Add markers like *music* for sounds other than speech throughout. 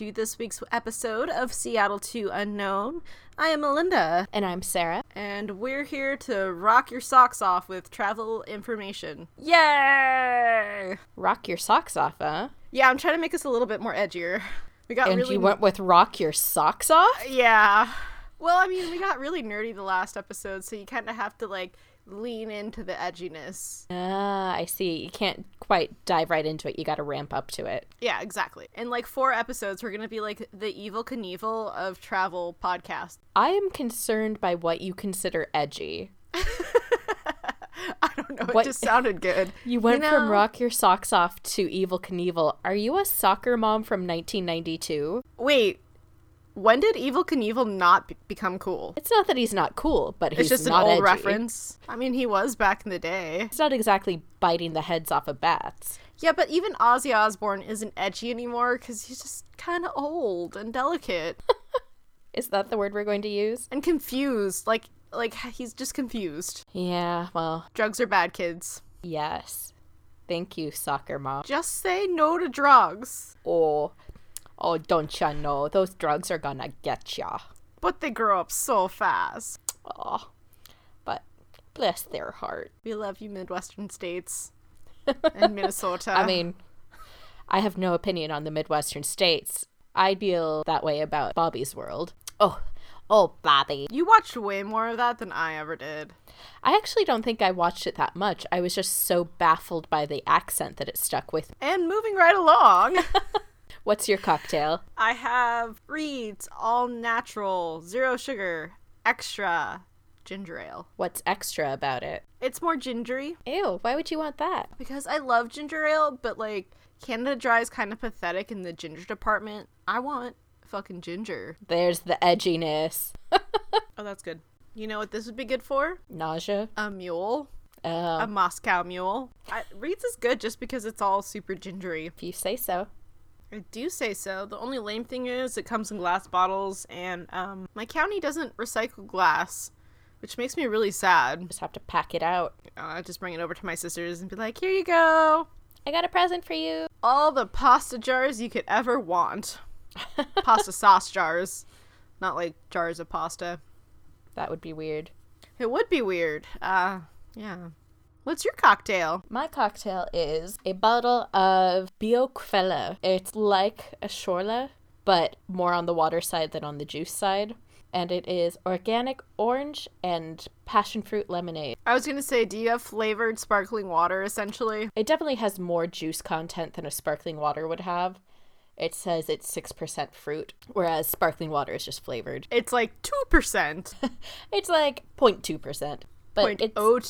Hello and welcome to this week's episode of Seattle to Unknown. I am Melinda, And I'm Sarah. and we're here to rock your socks off with travel information. Yay! Rock your socks off, huh? Yeah, I'm trying to make us a little bit more edgier. We got And really you went with rock your socks off? Yeah. Well, I mean, we got really nerdy the last episode, so you kind of have to like lean into the edginess. Ah, I see. You can't quite dive right into it. You got to ramp up to it. Yeah, exactly. In like four episodes, we're gonna be like the Evel Knievel of travel podcast. I am concerned by what you consider edgy. *laughs* I don't know. What- It just sounded good. *laughs* You went from know- rock your socks off to Evel Knievel. Are you a soccer mom from 1992? Wait, when did Evel Knievel not be- become cool? It's not that he's not cool, but he's It's just an old edgy. reference. I mean, he was back in the day. It's not exactly biting the heads off of bats. Yeah, but even Ozzy Osbourne isn't edgy anymore because he's just kind of old and delicate *laughs* Is that the word we're going to use? and confused. Like, like he's just confused. Yeah, well, Drugs are bad, kids. yes. Thank you, soccer mom. Just say no to drugs. Oh, oh, don't ya know those drugs are gonna get ya. But they grow up so fast. Oh, but bless their heart. We love you, Midwestern states *laughs* and Minnesota. I mean, I have no opinion on the Midwestern states. I feel that way about Bobby's World. Oh, oh, Bobby. you watched way more of that than I ever did. I actually don't think I watched it that much. I was just so baffled by the accent that it stuck with. And moving right along, *laughs* What's your cocktail? I have Reed's all natural, zero sugar, extra ginger ale. What's extra about it? It's more gingery Ew, why would you want that? because I love ginger ale, but like Canada Dry is kind of pathetic in the ginger department. I want fucking ginger. There's the edginess. *laughs* Oh, that's good. You know what this would be good for? Nausea. A mule. Oh, A Moscow mule. I, Reed's is good just because it's all super gingery. if you say so. I do say so. The only lame thing is it comes in glass bottles, and um, my county doesn't recycle glass, which makes me really sad. Just have to pack it out. Uh, I just bring it over to my sisters and be like, "Here you go, I got a present for you. all the pasta jars you could ever want. *laughs* pasta sauce jars, not like jars of pasta. That would be weird. It would be weird. Uh, yeah. What's your cocktail? My cocktail is a bottle of Bioquella. It's like a Schorle, but more on the water side than on the juice side. And it is organic orange and passion fruit lemonade. I was gonna say, do you have flavored sparkling water? Essentially, It definitely has more juice content than a sparkling water would have. It says it's 6% fruit, whereas sparkling water is just flavored. it's like two percent, *laughs* It's like 0.2%. But point it's, oh.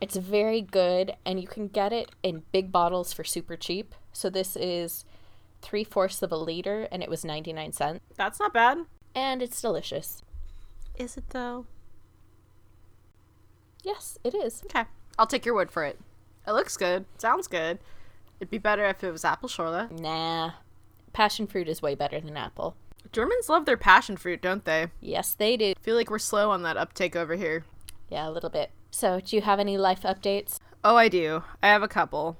It's very good, and you can get it in big bottles for super cheap. So this is three fourths of a liter, and it was ninety nine cents, That's not bad. and it's delicious. Is it though? Yes, it is. Okay. I'll take your word for it. It looks good. Sounds good. It'd be better if it was apple Schorle. Nah, passion fruit is way better than apple. Germans love their passion fruit, don't they? Yes, they do. feel like we're slow on that uptake over here. Yeah, a little bit. So, do you have any life updates? Oh, I do. I have a couple.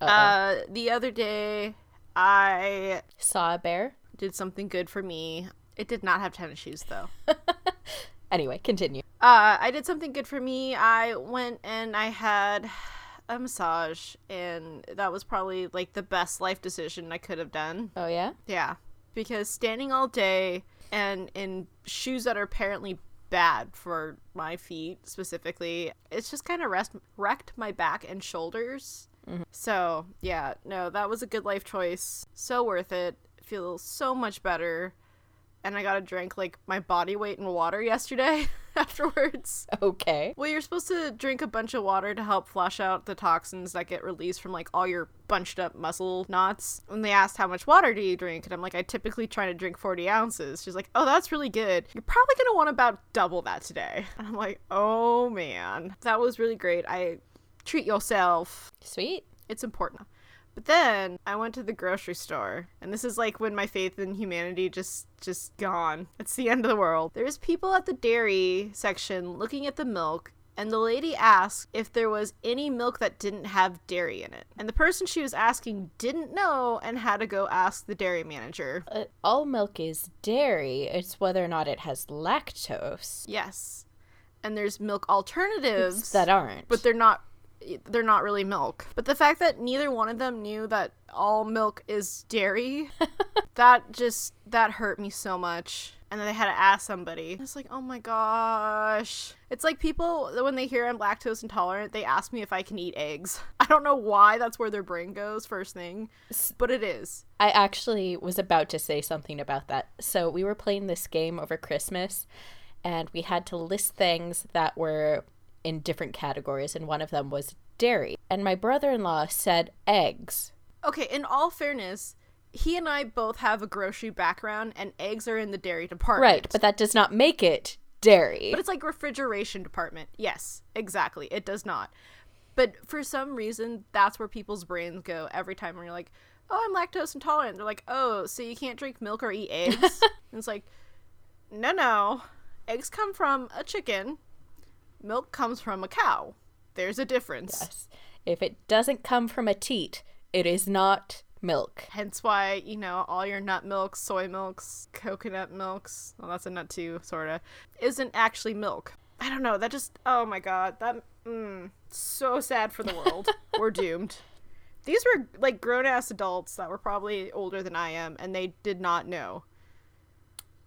Uh-oh. Uh, the other day, I Saw a bear. did something good for me. It did not have tennis shoes, though. *laughs* Anyway, continue. Uh, I did something good for me. I went and I had a massage, and that was probably like the best life decision I could have done. Oh yeah. Yeah, because standing all day and in shoes that are apparently bad for my feet specifically, it's just kind of rest wrecked my back and shoulders. Mm-hmm. So yeah, no, that was a good life choice. So worth it. Feels so much better. And I got to drink like my body weight in water yesterday *laughs* *laughs* afterwards. Okay. Well, you're supposed to drink a bunch of water to help flush out the toxins that get released from like all your bunched up muscle knots. And they asked how much water do you drink, and I'm like, I typically try to drink 40 ounces. She's like, Oh, that's really good. You're probably gonna want about double that today. *laughs* And I'm like, Oh man, that was really great. I treat yourself. Sweet. It's important. But then I went to the grocery store, and this is like when my faith in humanity just just gone. It's the end of the world. There's people at the dairy section looking at the milk, and the lady asked if there was any milk that didn't have dairy in it. And the person she was asking didn't know and had to go ask the dairy manager. Uh, all milk is dairy. It's whether or not it has lactose Yes. And there's milk alternatives that aren't. but they're not they're not really milk. But the fact that neither one of them knew that all milk is dairy, *laughs* that just that hurt me so much. And then they had to ask somebody. It's like, oh my gosh. It's like people when they hear I'm lactose intolerant, they ask me if I can eat eggs. *laughs* I don't know why that's where their brain goes first thing, but it is. I actually was about to say something about that. So we were playing this game over Christmas, and we had to list things that were in different categories, and one of them was dairy. And my brother in law said eggs. Okay, in all fairness, he and I both have a grocery background and eggs are in the dairy department. Right, but that does not make it dairy. But it's like refrigeration department. Yes, exactly. It does not. But for some reason, that's where people's brains go every time when you're like, "Oh, I'm lactose intolerant." They're like, "Oh, so you can't drink milk or eat eggs?" *laughs* and it's like, "No, no. Eggs come from a chicken. Milk comes from a cow. There's a difference." yes. If it doesn't come from a teat, it is not milk. Hence why, you know, all your nut milks, soy milks, coconut milks, well, that's a nut too, sorta, isn't actually milk. I don't know, that just, oh my god, that, mm, so sad for the world. *laughs* We're doomed. These were, like, grown ass adults that were probably older than I am, and they did not know.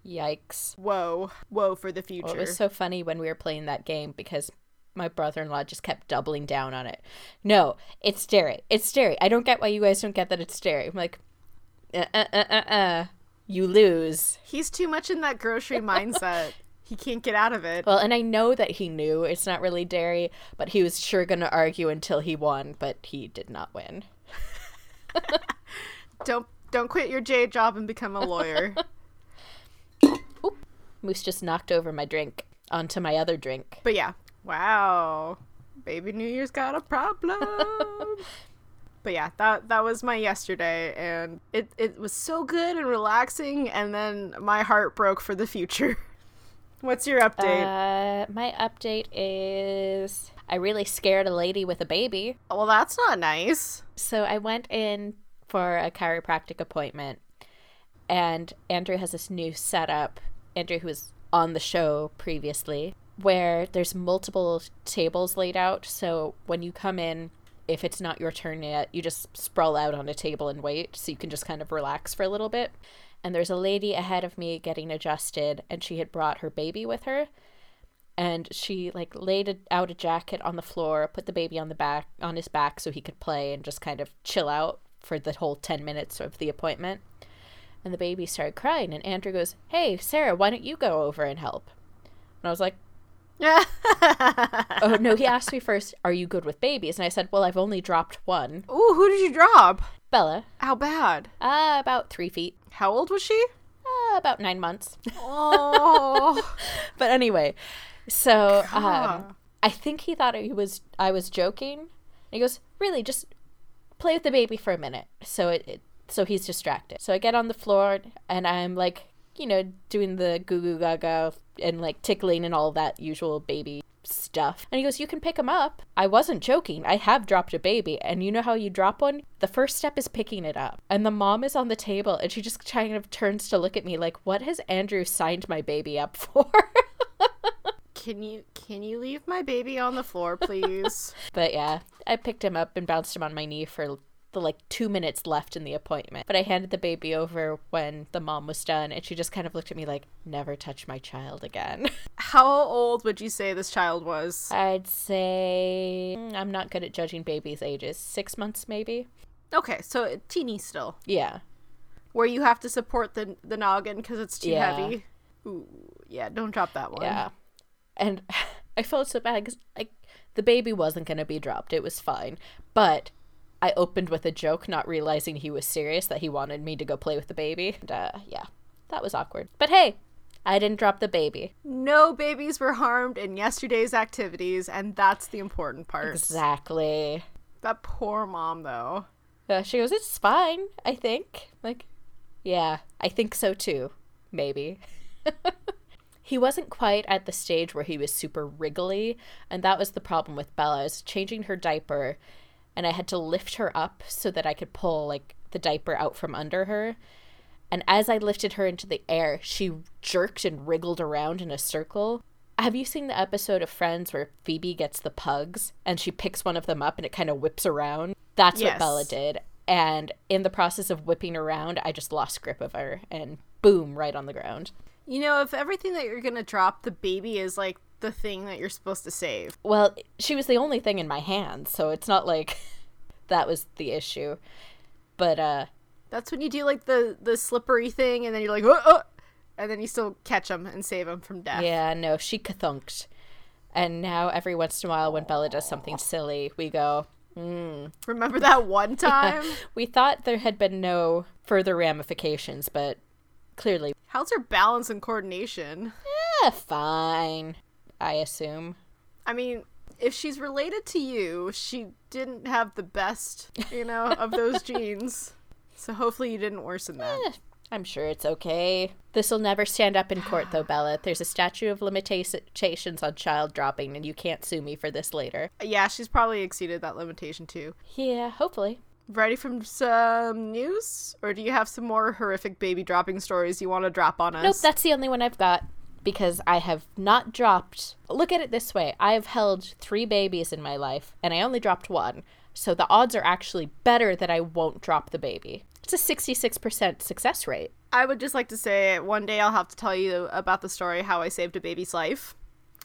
Yikes. Whoa. Whoa for the future. Well, it was so funny when we were playing that game because my brother-in-law just kept doubling down on it. No, it's dairy. It's dairy. I don't get why you guys don't get that it's dairy. I'm like, uh, uh, uh, uh, uh. You lose. He's too much in that grocery mindset. *laughs* He can't get out of it. Well, and I know that he knew it's not really dairy, but he was sure going to argue until he won, but he did not win. *laughs* Don't don't quit your J job and become a lawyer. *laughs* Moose just knocked over my drink onto my other drink. But yeah, wow, baby New Year's got a problem. *laughs* but yeah, that that was my yesterday, and it it was so good and relaxing, and then my heart broke for the future. *laughs* What's your update? Uh, my update is I really scared a lady with a baby. well, that's not nice. So I went in for a chiropractic appointment, and Andrew has this new setup. Andrew, who was on the show previously, where there's multiple tables laid out. So when you come in, if it's not your turn yet, you just sprawl out on a table and wait, so you can just kind of relax for a little bit. And there's a lady ahead of me getting adjusted, and she had brought her baby with her and she like laid out a jacket on the floor, put the baby on the back on his back so he could play and just kind of chill out for the whole 10 minutes of the appointment. And the baby started crying and Andrew goes, "Hey, Sarah, why don't you go over and help?" And I was like, "Oh, no, he *laughs* asked me first, "Are you good with babies?" And I said, "Well, I've only dropped one." Ooh, who did you drop? Bella, How bad? uh, about 3 feet. How old was she? Uh, about 9 months. Oh. *laughs* but anyway, so um, I think he thought he was I was joking. And he goes, "Really, just play with the baby for a minute." So it, it so he's distracted. So I get on the floor and I'm like, you know, doing the goo goo gaga and like tickling and all that usual baby stuff. And he goes, "You can pick him up." I wasn't joking. I have dropped a baby, and you know how you drop one? The first step is picking it up. And the mom is on the table, and she just kind of turns to look at me like, "What has Andrew signed my baby up for?" *laughs* Can you can you leave my baby on the floor, please? *laughs* But yeah, I picked him up and bounced him on my knee for the like two minutes left in the appointment. But I handed the baby over when the mom was done, and she just kind of looked at me like, never touch my child again. *laughs* How old would you say this child was? I'd say mm, I'm not good at judging babies' ages. Six months, maybe? Okay, so teeny still. Yeah. Where you have to support the the noggin because it's too Yeah. heavy. Ooh, yeah, don't drop that one. Yeah. And *laughs* I felt so bad because like the baby wasn't gonna be dropped. It was fine. But I opened with a joke, not realizing he was serious that he wanted me to go play with the baby. And uh, yeah, that was awkward. But hey, I didn't drop the baby. No babies were harmed in yesterday's activities, and that's the important part. Exactly. That poor mom, though. Uh, she goes, "It's fine, I think." Like, yeah, I think so too. Maybe. *laughs* He wasn't quite at the stage where he was super wriggly, and that was the problem with Bella. I was changing her diaper, and I had to lift her up so that I could pull like the diaper out from under her. And as I lifted her into the air, she jerked and wriggled around in a circle. Have you seen the episode of Friends where Phoebe gets the pugs and she picks one of them up and it kind of whips around? That's Yes. what Bella did. And in the process of whipping around, I just lost grip of her and boom, right on the ground. You know, if everything that you're gonna drop, the baby is like the thing that you're supposed to save. Well, she was the only thing in my hand, so it's not like *laughs* that was the issue. But uh That's when you do like the the slippery thing, and then you're like, oh, oh, and then you still catch them and save them from death. yeah, no, she kathunked. And now every once in a while when Bella does something silly, we go, mm. Remember that one *laughs* time? we thought there had been no further ramifications, but clearly, How's her balance and coordination? eh, fine, I assume. I mean, if she's related to you, she didn't have the best, you know, of *laughs* those genes. So hopefully you didn't worsen that. Eh, I'm sure it's okay. This'll never stand up in court, though, *sighs* Bella. There's a statute of limitations on child dropping, and you can't sue me for this later. Yeah, she's probably exceeded that limitation too. Yeah, hopefully. Ready for some news? Or do you have some more horrific baby dropping stories you want to drop on us? Nope, that's the only one I've got because I have not dropped. Look at it this way I have held three babies in my life, and I only dropped one. So the odds are actually better that I won't drop the baby. It's a 66% success rate. I would just like to say one day I'll have to tell you about the story how I saved a baby's life.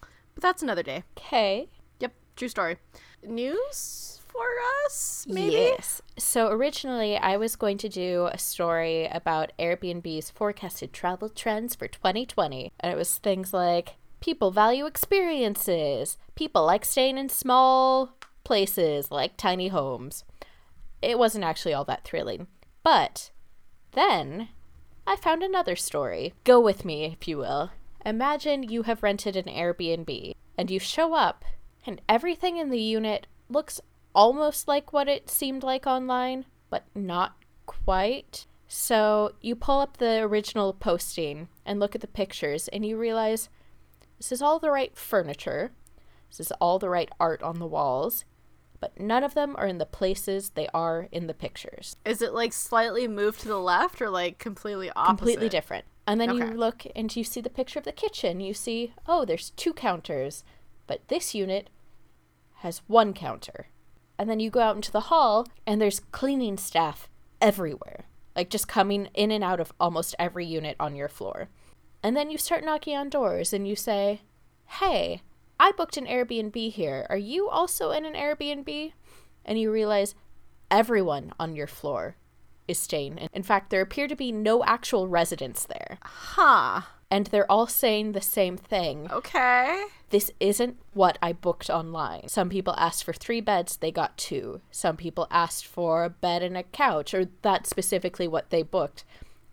But that's another day. Okay. Yep, true story. News for us, maybe? Yes. So originally, I was going to do a story about Airbnb's forecasted travel trends for 2020. And it was things like people value experiences, people like staying in small places like tiny homes. It wasn't actually all that thrilling. But then I found another story. Go with me, if you will. Imagine you have rented an Airbnb and you show up, and everything in the unit looks almost like what it seemed like online, but not quite. So you pull up the original posting and look at the pictures, and you realize this is all the right furniture, this is all the right art on the walls, but none of them are in the places they are in the pictures. Is it like slightly moved to the left or like completely opposite? completely different. And then you look and you see the picture of the kitchen. You see, oh, there's two counters, but this unit has one counter. And then you go out into the hall and there's cleaning staff everywhere, like just coming in and out of almost every unit on your floor. And then you start knocking on doors and you say, hey, I booked an Airbnb here. Are you also in an Airbnb? And you realize everyone on your floor is staying. In fact, there appear to be no actual residents there. Huh. And they're all saying the same thing. Okay. This isn't what I booked online. Some people asked for three beds, they got two. Some people asked for a bed and a couch, or that's specifically what they booked,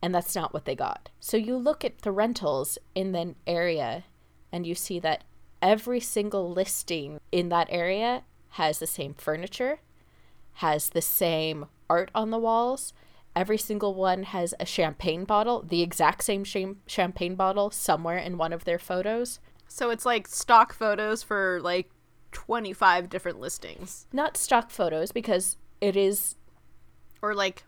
and that's not what they got. So you look at the rentals in the area and you see that every single listing in that area has the same furniture, has the same art on the walls. Every single one has a champagne bottle, the exact same sham- champagne bottle somewhere in one of their photos. So it's like stock photos for like 25 different listings. Not stock photos because it is Or like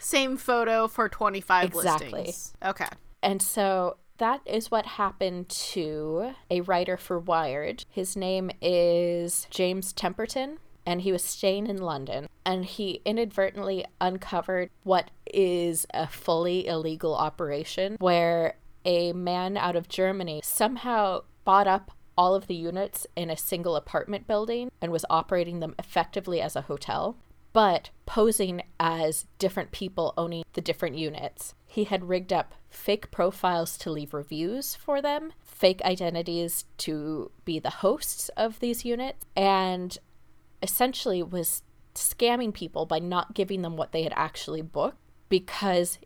same photo for 25 Exactly. listings. Okay. And so that is what happened to a writer for Wired. His name is James Temperton, and he was staying in London. And he inadvertently uncovered what is a fully illegal operation where a man out of Germany somehow bought up all of the units in a single apartment building and was operating them effectively as a hotel but posing as different people owning the different units. He had rigged up fake profiles to leave reviews for them, fake identities to be the hosts of these units, and essentially was scamming people by not giving them what they had actually booked because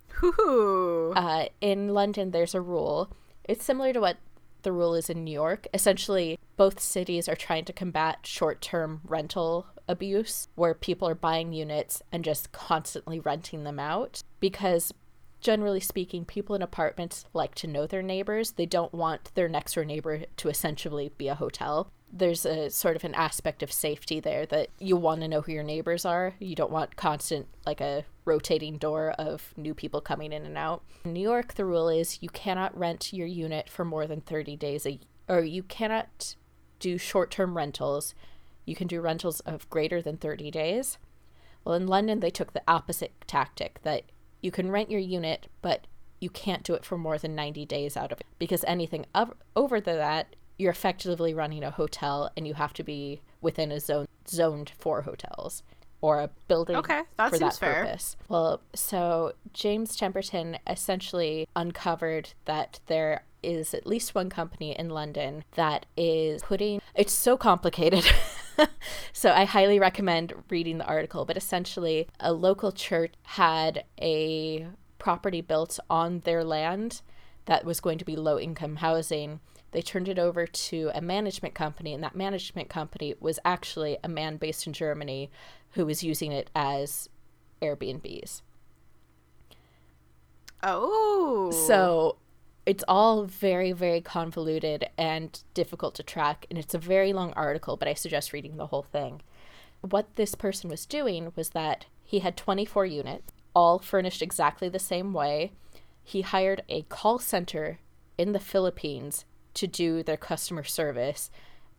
uh, in London, there's a rule. It's similar to what the rule is in New York. Essentially, both cities are trying to combat short term rental abuse, where people are buying units and just constantly renting them out. Because generally speaking, people in apartments like to know their neighbors. They don't want their next door neighbor to essentially be a hotel. There's a sort of an aspect of safety there that you want to know who your neighbors are. You don't want constant, like a rotating door of new people coming in and out. In New York, the rule is you cannot rent your unit for more than 30 days, a, or you cannot do short term rentals. You can do rentals of greater than 30 days. Well, in London, they took the opposite tactic that you can rent your unit, but you can't do it for more than 90 days out of it because anything over that, you're effectively running a hotel and you have to be within a zone zoned for hotels or a building Okay, that for that fair. purpose. Well, so James Temperton essentially uncovered that there is at least one company in London that is putting it's so complicated. *laughs* so I highly recommend reading the article, but essentially a local church had a property built on their land that was going to be low income housing. They turned it over to a management company, and that management company was actually a man based in Germany who was using it as Airbnbs. Oh. So it's all very, very convoluted and difficult to track, and it's a very long article, but I suggest reading the whole thing. What this person was doing was that he had 24 units, all furnished exactly the same way. He hired a call center in the Philippines to do their customer service,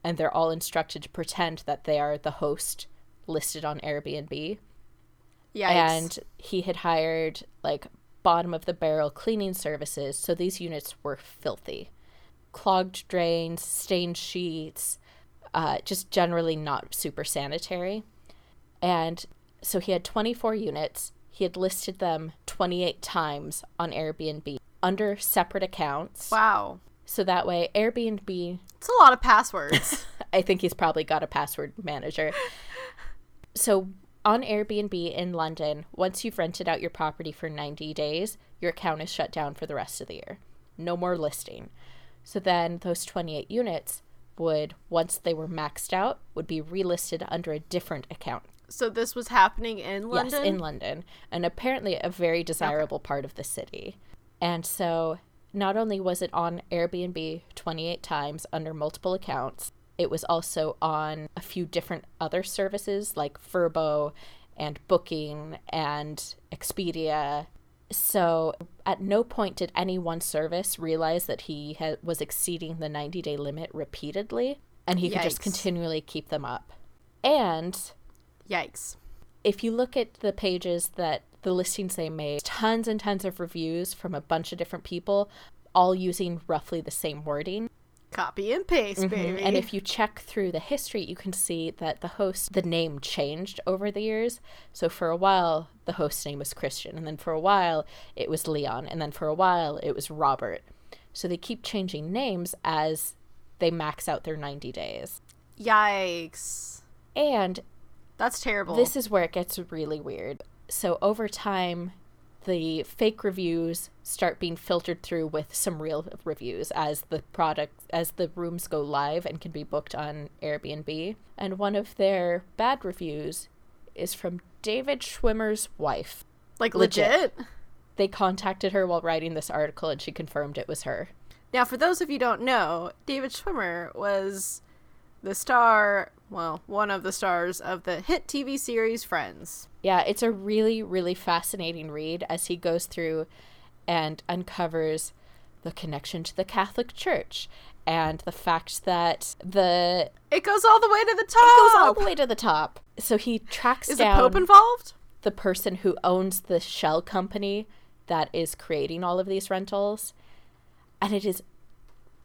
and they're all instructed to pretend that they are the host listed on Airbnb. Yikes. and he had hired like bottom of the barrel cleaning services so these units were filthy. Clogged drains stained sheets uh, just generally not super sanitary. And so he had 24 units. He had listed them 28 times on airbnb under separate accounts. Wow. So that way airbnb It's a lot of passwords. *laughs* I think he's probably got a password manager. so on Airbnb in London, once you've rented out your property for 90 days, your account is shut down for the rest of the year. No more listing. So then those 28 units would once they were maxed out would be relisted under a different account. so this was happening in London. Yes, in London, and apparently a very desirable part of the city. And so, not only was it on Airbnb 28 times under multiple accounts, it was also on a few different other services like Vrbo and Booking and Expedia. So, at no point did any one service realize that he ha- was exceeding the 90 day limit repeatedly, and he could just continually keep them up. And Yikes. if you look at the pages that the listings they made, tons and tons of reviews from a bunch of different people, all using roughly the same wording. Copy and paste, mm-hmm. baby. And if you check through the history, you can see that the host, the name changed over the years. So for a while, the host's name was Christian, and then for a while, it was Leon, and then for a while, it was Robert. So they keep changing names as they max out their 90 days. Yikes. And That's terrible. This is where it gets really weird. So over time, the fake reviews start being filtered through with some real reviews as the product as the rooms go live and can be booked on Airbnb. And one of their bad reviews is from David Schwimmer's wife. like legit. legit. They contacted her while writing this article and she confirmed it was her. Now, for those of you who don't know, David Schwimmer was the star, well, one of the stars of the hit TV series Friends. Yeah, it's a really, really fascinating read as he goes through and uncovers the connection to the Catholic Church and the fact that the It goes all the way to the top. it goes all the way to the top. So he tracks Is the Pope involved? the person who owns the shell company that is creating all of these rentals. And it is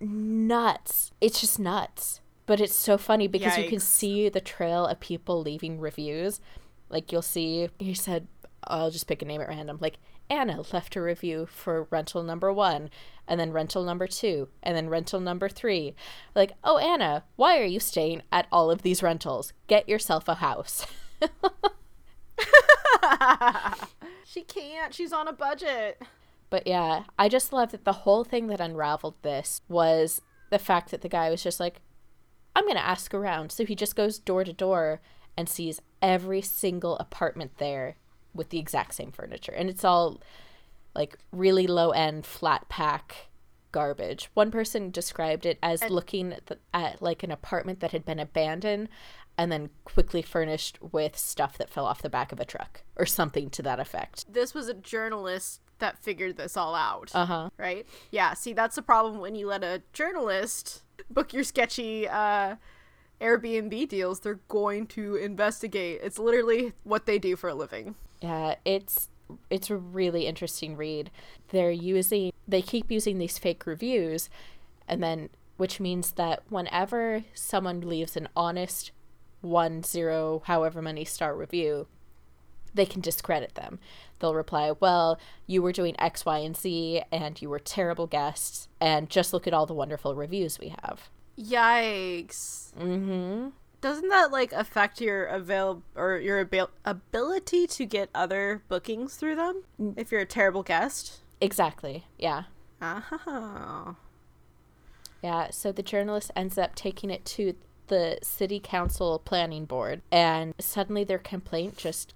nuts. It's just nuts. But it's so funny because you can see the trail of people leaving reviews. Like you'll see, he said, I'll just pick a name at random. Like Anna left a review for rental number one, and then rental number two, and then rental number three. Like, oh, Anna, why are you staying at all of these rentals? Get yourself a house. *laughs* *laughs* She can't. She's on a budget. But yeah, I just love that the whole thing that unraveled this was the fact that the guy was just like, I'm going to ask around. So he just goes door to door and sees every single apartment there with the exact same furniture. And it's all like really low end flat pack garbage. One person described it as looking at, the, at like an apartment that had been abandoned and then quickly furnished with stuff that fell off the back of a truck or something to that effect. This was a journalist that figured this all out. Uh huh. Right? Yeah, see, that's the problem when you let a journalist book your sketchy uh, Airbnb deals. They're going to investigate. It's literally what they do for a living. Yeah, it's it's a really interesting read. They're using they keep using these fake reviews and then which means that whenever someone leaves an honest one zero however many star review, they can discredit them. They'll reply, "Well, you were doing X, Y, and Z and you were terrible guests and just look at all the wonderful reviews we have." Yikes. Mhm. Doesn't that like affect your avail or your abil- ability to get other bookings through them if you're a terrible guest? Exactly. Yeah. Oh. Yeah, so the journalist ends up taking it to the city council planning board, and suddenly their complaint just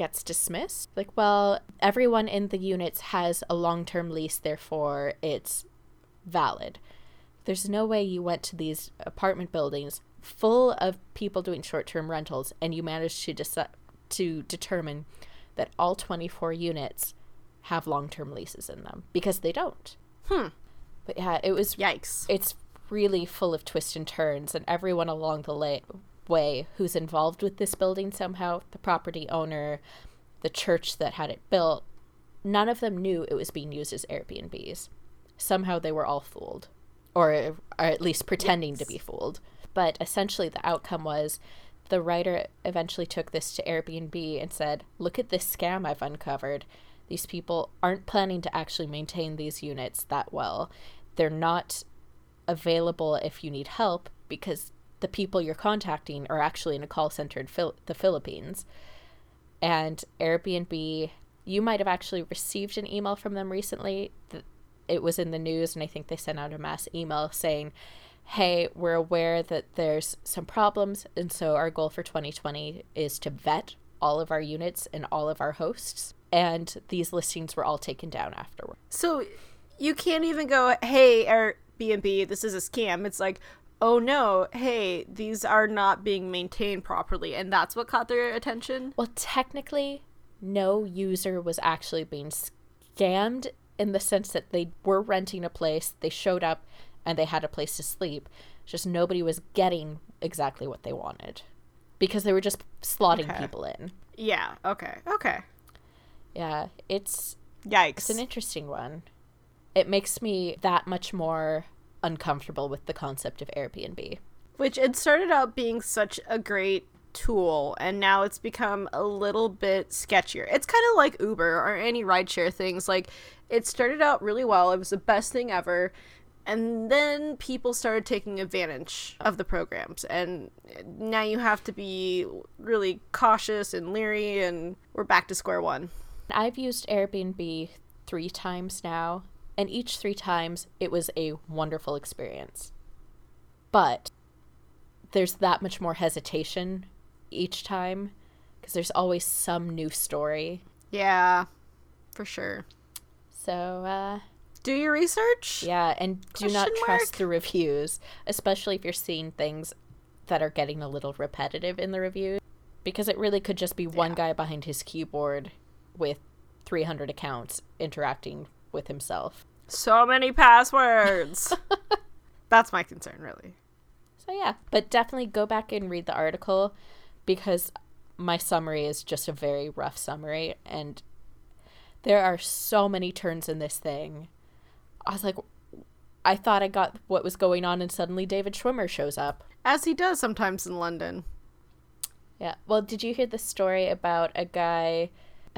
gets dismissed. Like, well, everyone in the units has a long term lease, therefore it's valid. There's no way you went to these apartment buildings full of people doing short term rentals and you managed to deci- to determine that all 24 units have long term leases in them because they don't. Hmm. But yeah, it was Yikes. it's really full of twists and turns and everyone along the la- way who's involved with this building somehow the property owner the church that had it built none of them knew it was being used as airbnbs. Somehow they were all fooled or, or at least pretending to be fooled. But essentially the outcome was the writer eventually took this to airbnb and said look at this scam i've uncovered. These people aren't planning to actually maintain these units that well. They're not available if you need help because the people you're contacting are actually in a call center in Phil- the Philippines. And Airbnb, you might have actually received an email from them recently. It was in the news, and I think they sent out a mass email saying, Hey, we're aware that there's some problems, and so our goal for 2020 is to vet all of our units and all of our hosts. And these listings were all taken down afterward. So you can't even go, hey, Airbnb, this is a scam. It's like, oh no, hey, these are not being maintained properly. And that's what caught their attention? Well, technically, no user was actually being scammed in the sense that they were renting a place, they showed up, and they had a place to sleep. Just nobody was getting exactly what they wanted because they were just slotting Okay. people in. Yeah, okay, okay. Yeah, it's Yikes. it's an interesting one. It makes me that much more uncomfortable with the concept of Airbnb. Which it started out being such a great tool, and now it's become a little bit sketchier. It's kind of like Uber or any rideshare things. Like, it started out really well, it was the best thing ever. And then people started taking advantage of the programs, and now you have to be really cautious and leery, and we're back to square one. I've used Airbnb three times now, and each three times it was a wonderful experience. But there's that much more hesitation each time because there's always some new story. Yeah, for sure. So, uh, Do your research. yeah, and do not trust mark? the reviews, especially if you're seeing things that are getting a little repetitive in the reviews, because it really could just be one Yeah. guy behind his keyboard with 300 accounts interacting with himself. So many passwords. *laughs* That's my concern, really. So yeah, but definitely go back and read the article because my summary is just a very rough summary and there are so many turns in this thing. I was like I thought I got what was going on and suddenly David Schwimmer shows up. As he does sometimes in London. Yeah. Well, did you hear the story about a guy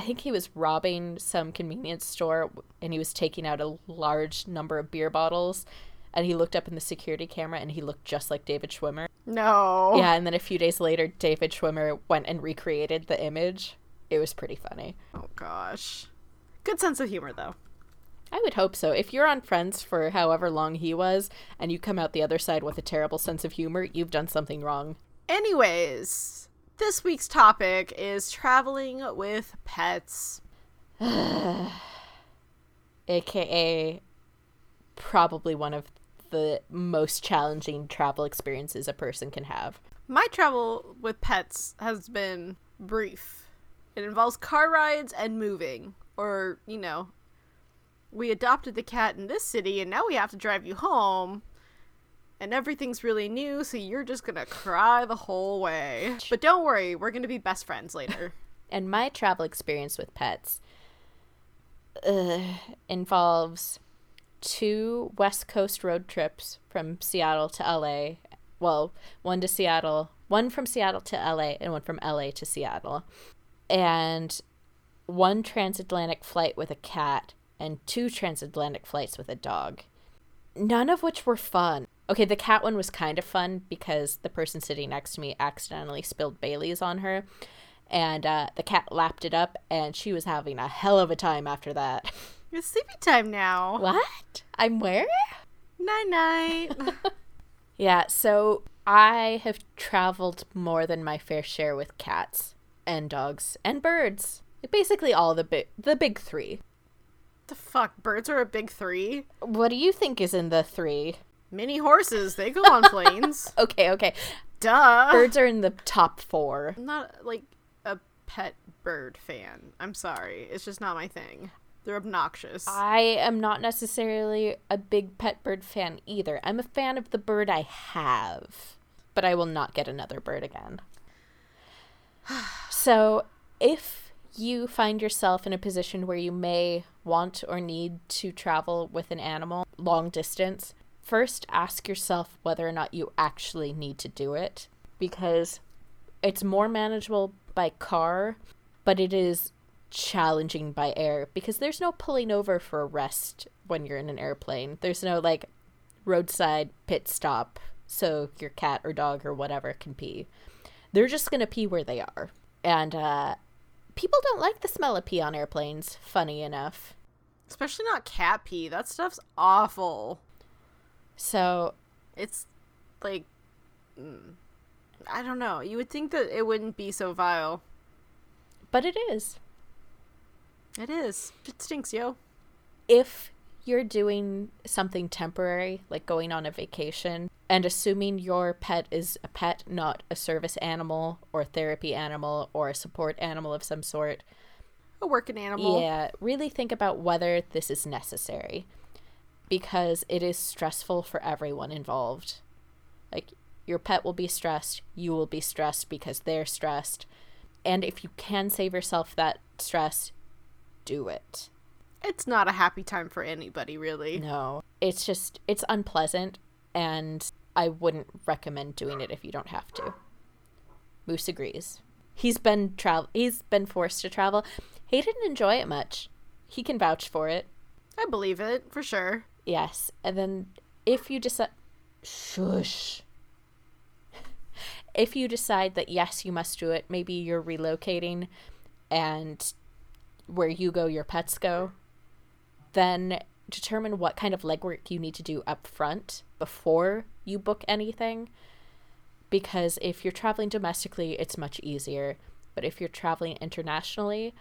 I think he was robbing some convenience store and he was taking out a large number of beer bottles and he looked up in the security camera and he looked just like David Schwimmer. No. Yeah, and then a few days later, David Schwimmer went and recreated the image. It was pretty funny. Oh gosh. Good sense of humor though. I would hope so. If you're on Friends for however long he was, and you come out the other side with a terrible sense of humor, you've done something wrong. Anyways, this week's topic is traveling with pets. *sighs* aka probably one of the most challenging travel experiences a person can have. My travel with pets has been brief. It involves car rides and moving. Or, you know, we adopted the cat in this city and now we have to drive you home. And everything's really new, so you're just gonna cry the whole way. But don't worry, we're gonna be best friends later. *laughs* And my travel experience with pets uh, involves two West Coast road trips from Seattle to LA. Well, one to Seattle, one from Seattle to LA, and one from LA to Seattle. And one transatlantic flight with a cat, and two transatlantic flights with a dog. None of which were fun. Okay, the cat one was kind of fun because the person sitting next to me accidentally spilled Bailey's on her. And uh, the cat lapped it up, and she was having a hell of a time after that. *laughs* it's sleepy time now. What? I'm where? Night night. *laughs* *laughs* Yeah, so I have traveled more than my fair share with cats and dogs and birds. Basically all the big the big 3. the fuck? Birds are a big three? What do you think is in the 3? Mini horses, they go on planes. *laughs* Okay, okay. Duh. Birds are in the top 4. I'm not like a pet bird fan. I'm sorry. It's just not my thing. They're obnoxious. I am not necessarily a big pet bird fan either. I'm a fan of the bird I have, but I will not get another bird again. *sighs* So, if you find yourself in a position where you may want or need to travel with an animal long distance, first ask yourself whether or not you actually need to do it because it's more manageable by car, but it is challenging by air because there's no pulling over for a rest when you're in an airplane. There's no like roadside pit stop so your cat or dog or whatever can pee. They're just going to pee where they are. And uh people don't like the smell of pee on airplanes, funny enough. Especially not cat pee. That stuff's awful. So, It's like mm, I don't know. You would think that it wouldn't be so vile. but it is. It is. It stinks, yo. if you're doing something temporary, like going on a vacation, and assuming your pet is a pet, not a service animal or therapy animal or a support animal of some sort, A working animal. yeah, really think about whether this is necessary because it is stressful for everyone involved. Like, your pet will be stressed, you will be stressed because they're stressed. And if you can save yourself that stress, do it. It's not a happy time for anybody, really. No, it's just it's unpleasant, and I wouldn't recommend doing it if you don't have to. Moose agrees. He's been travel. He's been forced to travel. He didn't enjoy it much. He can vouch for it. I believe it, for sure. Yes, and then if you decide, shush. if you decide that yes, you must do it, maybe you're relocating, and where you go, your pets go. Then determine what kind of legwork you need to do up front before you book anything. Because if you're traveling domestically, it's much easier. But if you're traveling internationally,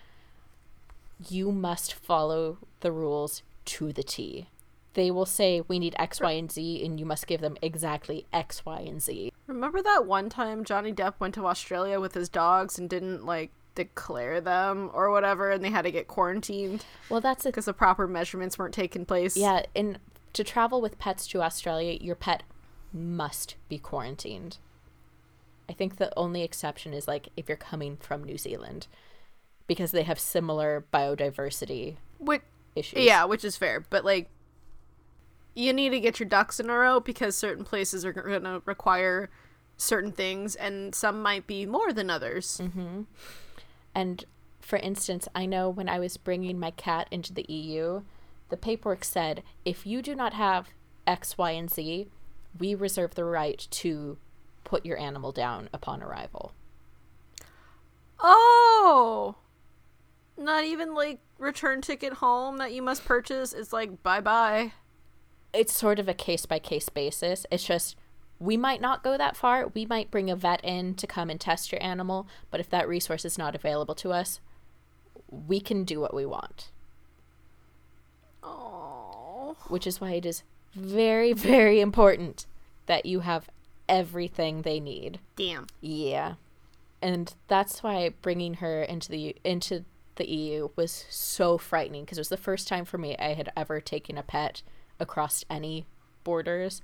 you must follow the rules to the T. They will say, we need X, Y, and Z, and you must give them exactly X, Y, and Z. Remember that one time Johnny Depp went to Australia with his dogs and didn't like declare them or whatever and they had to get quarantined Well, that's a because the proper measurements weren't taking place. Yeah, and to travel with pets to Australia, your pet must be quarantined. I think the only exception is like if you're coming from New Zealand because they have similar biodiversity Which, issues. yeah, which is fair, but like you need to get your ducks in a row because certain places are going to require certain things and some might be more than others. Mm-hmm. And for instance, I know when I was bringing my cat into the EU, the paperwork said if you do not have X, Y, and Z, we reserve the right to put your animal down upon arrival. Oh. Not even like return ticket home that you must purchase. It's like bye-bye. It's sort of a case by case basis. It's just we might not go that far. We might bring a vet in to come and test your animal, but if that resource is not available to us, we can do what we want. Oh. which is why it is very, *laughs* very important that you have everything they need. Damn. Yeah. And that's why bringing her into the into the EU was so frightening because it was the first time for me I had ever taken a pet across any borders.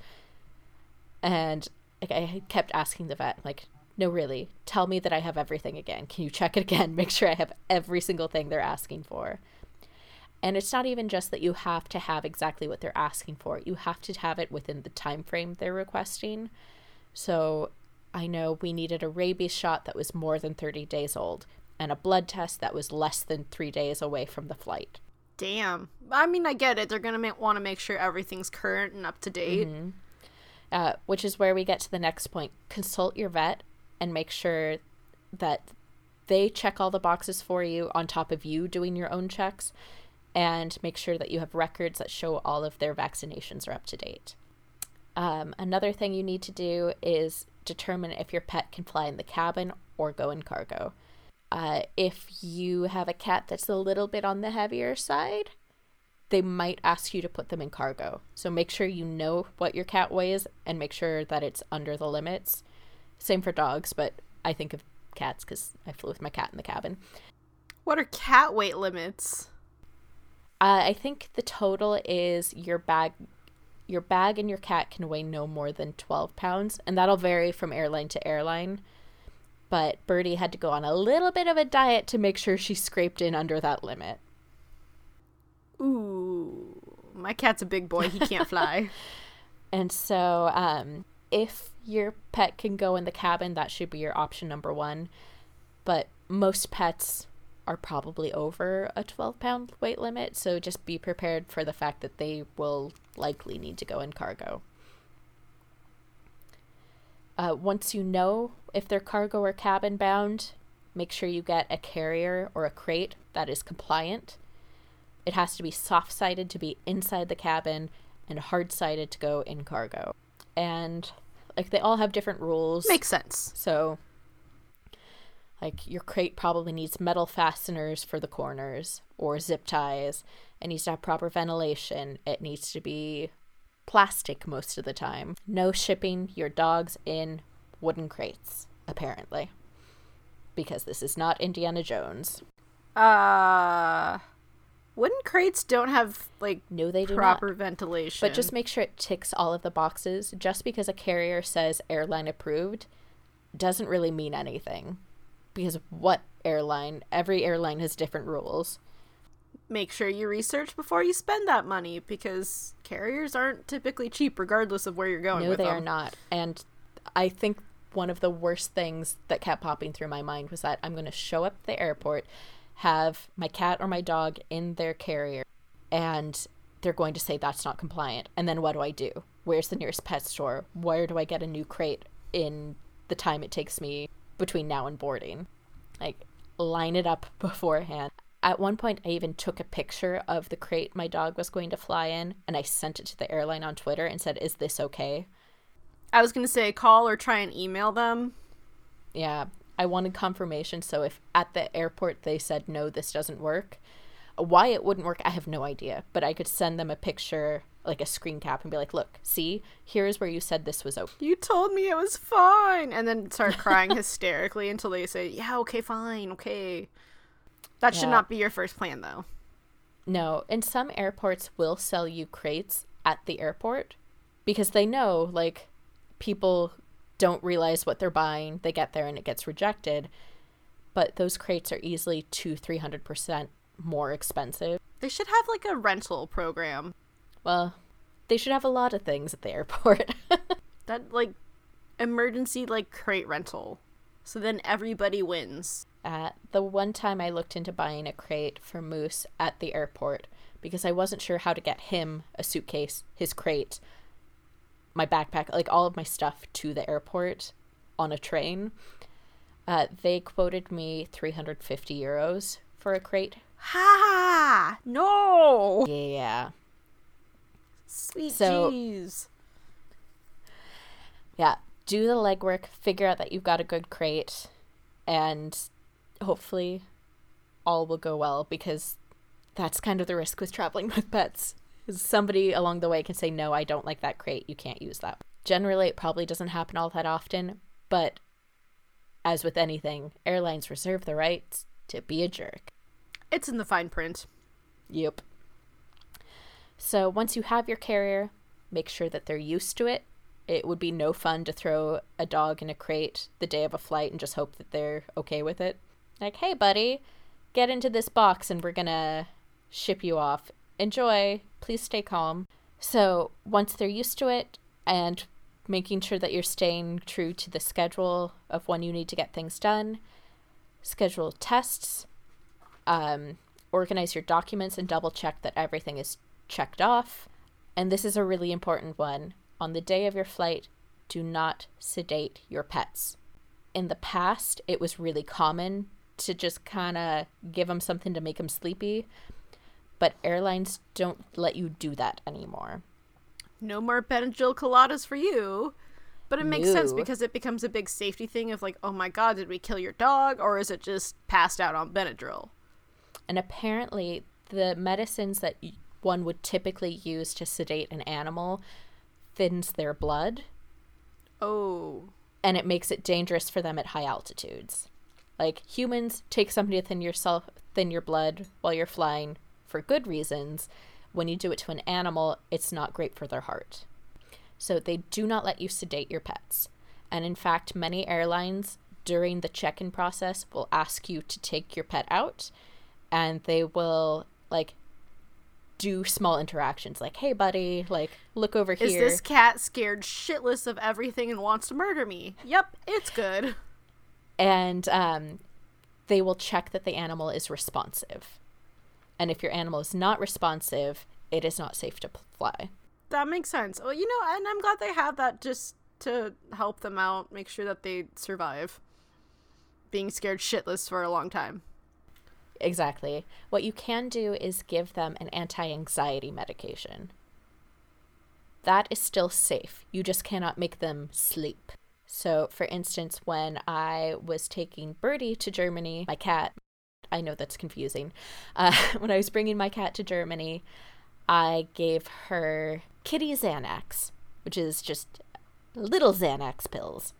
And like I kept asking the vet like no really tell me that I have everything again. Can you check it again? *laughs* Make sure I have every single thing they're asking for. And it's not even just that you have to have exactly what they're asking for. You have to have it within the time frame they're requesting. So I know we needed a rabies shot that was more than 30 days old and a blood test that was less than 3 days away from the flight. Damn. I mean, I get it. They're going to want to make sure everything's current and up to date. Mm-hmm. Uh, which is where we get to the next point. Consult your vet and make sure that they check all the boxes for you on top of you doing your own checks and make sure that you have records that show all of their vaccinations are up to date. Um, another thing you need to do is determine if your pet can fly in the cabin or go in cargo. Uh, if you have a cat that's a little bit on the heavier side, they might ask you to put them in cargo. So make sure you know what your cat weighs and make sure that it's under the limits. Same for dogs, but I think of cats because I flew with my cat in the cabin. What are cat weight limits? Uh, I think the total is your bag. Your bag and your cat can weigh no more than 12 pounds, and that'll vary from airline to airline. But Birdie had to go on a little bit of a diet to make sure she scraped in under that limit. Ooh, my cat's a big boy. He can't *laughs* fly. and so, um, if your pet can go in the cabin, that should be your option number one. But most pets are probably over a 12 pound weight limit, so just be prepared for the fact that they will likely need to go in cargo. Uh, once you know if they're cargo or cabin bound, make sure you get a carrier or a crate that is compliant. It has to be soft sided to be inside the cabin and hard sided to go in cargo. And like they all have different rules. Makes sense. So like your crate probably needs metal fasteners for the corners or zip ties. It needs to have proper ventilation. It needs to be plastic most of the time. No shipping your dogs in wooden crates, apparently. Because this is not Indiana Jones. Uh wooden crates don't have like no they do proper not. ventilation. But just make sure it ticks all of the boxes. Just because a carrier says airline approved doesn't really mean anything because what airline? Every airline has different rules. Make sure you research before you spend that money because carriers aren't typically cheap, regardless of where you're going. No, they them. are not. And I think one of the worst things that kept popping through my mind was that I'm going to show up at the airport, have my cat or my dog in their carrier, and they're going to say that's not compliant. And then what do I do? Where's the nearest pet store? Where do I get a new crate in the time it takes me between now and boarding. Like, line it up *laughs* beforehand. At one point, I even took a picture of the crate my dog was going to fly in and I sent it to the airline on Twitter and said, Is this okay? I was going to say call or try and email them. Yeah, I wanted confirmation. So if at the airport they said, No, this doesn't work, why it wouldn't work, I have no idea. But I could send them a picture like a screen cap and be like, "Look, see, here's where you said this was okay." You told me it was fine, and then start crying *laughs* hysterically until they say, "Yeah, okay, fine, okay." That should not be your first plan, though. No, and some airports will sell you crates at the airport because they know like people don't realize what they're buying. They get there and it gets rejected. But those crates are easily two, three hundred percent more expensive. They should have like a rental program. Well, they should have a lot of things at the airport. *laughs* that like emergency like crate rental. So then everybody wins. At the one time I looked into buying a crate for Moose at the airport because I wasn't sure how to get him a suitcase, his crate, my backpack, like all of my stuff to the airport on a train. Uh, they quoted me 350 euros for a crate. Ha! No! Yeah. Sweet so, jeez. Yeah, do the legwork, figure out that you've got a good crate, and hopefully all will go well because that's kind of the risk with traveling *laughs* with pets. somebody along the way can say, no, I don't like that crate. You can't use that. Generally, it probably doesn't happen all that often, but as with anything, airlines reserve the right to be a jerk. It's in the fine print. Yep. So once you have your carrier, make sure that they're used to it. It would be no fun to throw a dog in a crate the day of a flight and just hope that they're okay with it. Like, hey, buddy, get into this box and we're gonna ship you off. Enjoy. Please stay calm. So once they're used to it and making sure that you're staying true to the schedule of when you need to get things done, schedule tests, um, organize your documents and double check that everything is checked off. And this is a really important one. On the day of your flight, do not sedate your pets. In the past, it was really common to just kind of give them something to make them sleepy, but airlines don't let you do that anymore. No more Benadryl coladas for you. But it makes sense because it becomes a big safety thing of like, oh my god, did we kill your dog? Or is it just passed out on Benadryl? And apparently, the medicines that one would typically use to sedate an animal thins their blood Oh. and it makes it dangerous for them at high altitudes. Like humans take to thin yourself thin your blood while you're flying for good reasons. When you do it to an animal, it's not great for their heart. So they do not let you sedate your pets. And in fact, many airlines during the check-in process will ask you to take your pet out and they will like do small interactions like, "Hey buddy, like look over Is here." this cat scared shitless of everything and wants to murder me? Yep, it's good. And um, they will check that the animal is responsive. And if your animal is not responsive, it is not safe to fly. That makes sense. Well, you know, and I'm glad they have that just to help them out, make sure that they survive being scared shitless for a long time. Exactly. What you can do is give them an anti anxiety medication. That is still safe. You just cannot make them sleep. So, for instance, when I was taking Birdie to Germany, my cat, I know that's confusing. Uh, *laughs* when I was bringing my cat to Germany, I gave her kitty Xanax, which is just little Xanax pills.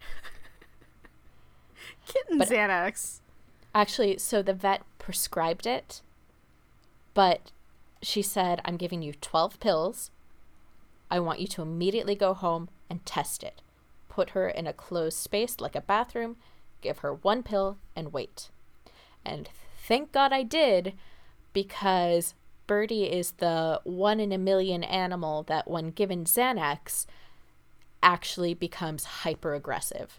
*laughs* Kitten But- Xanax. Actually, so the vet prescribed it, but she said, I'm giving you 12 pills. I want you to immediately go home and test it. Put her in a closed space like a bathroom, give her one pill, and wait. And thank God I did, because Birdie is the one in a million animal that, when given Xanax, actually becomes hyper aggressive.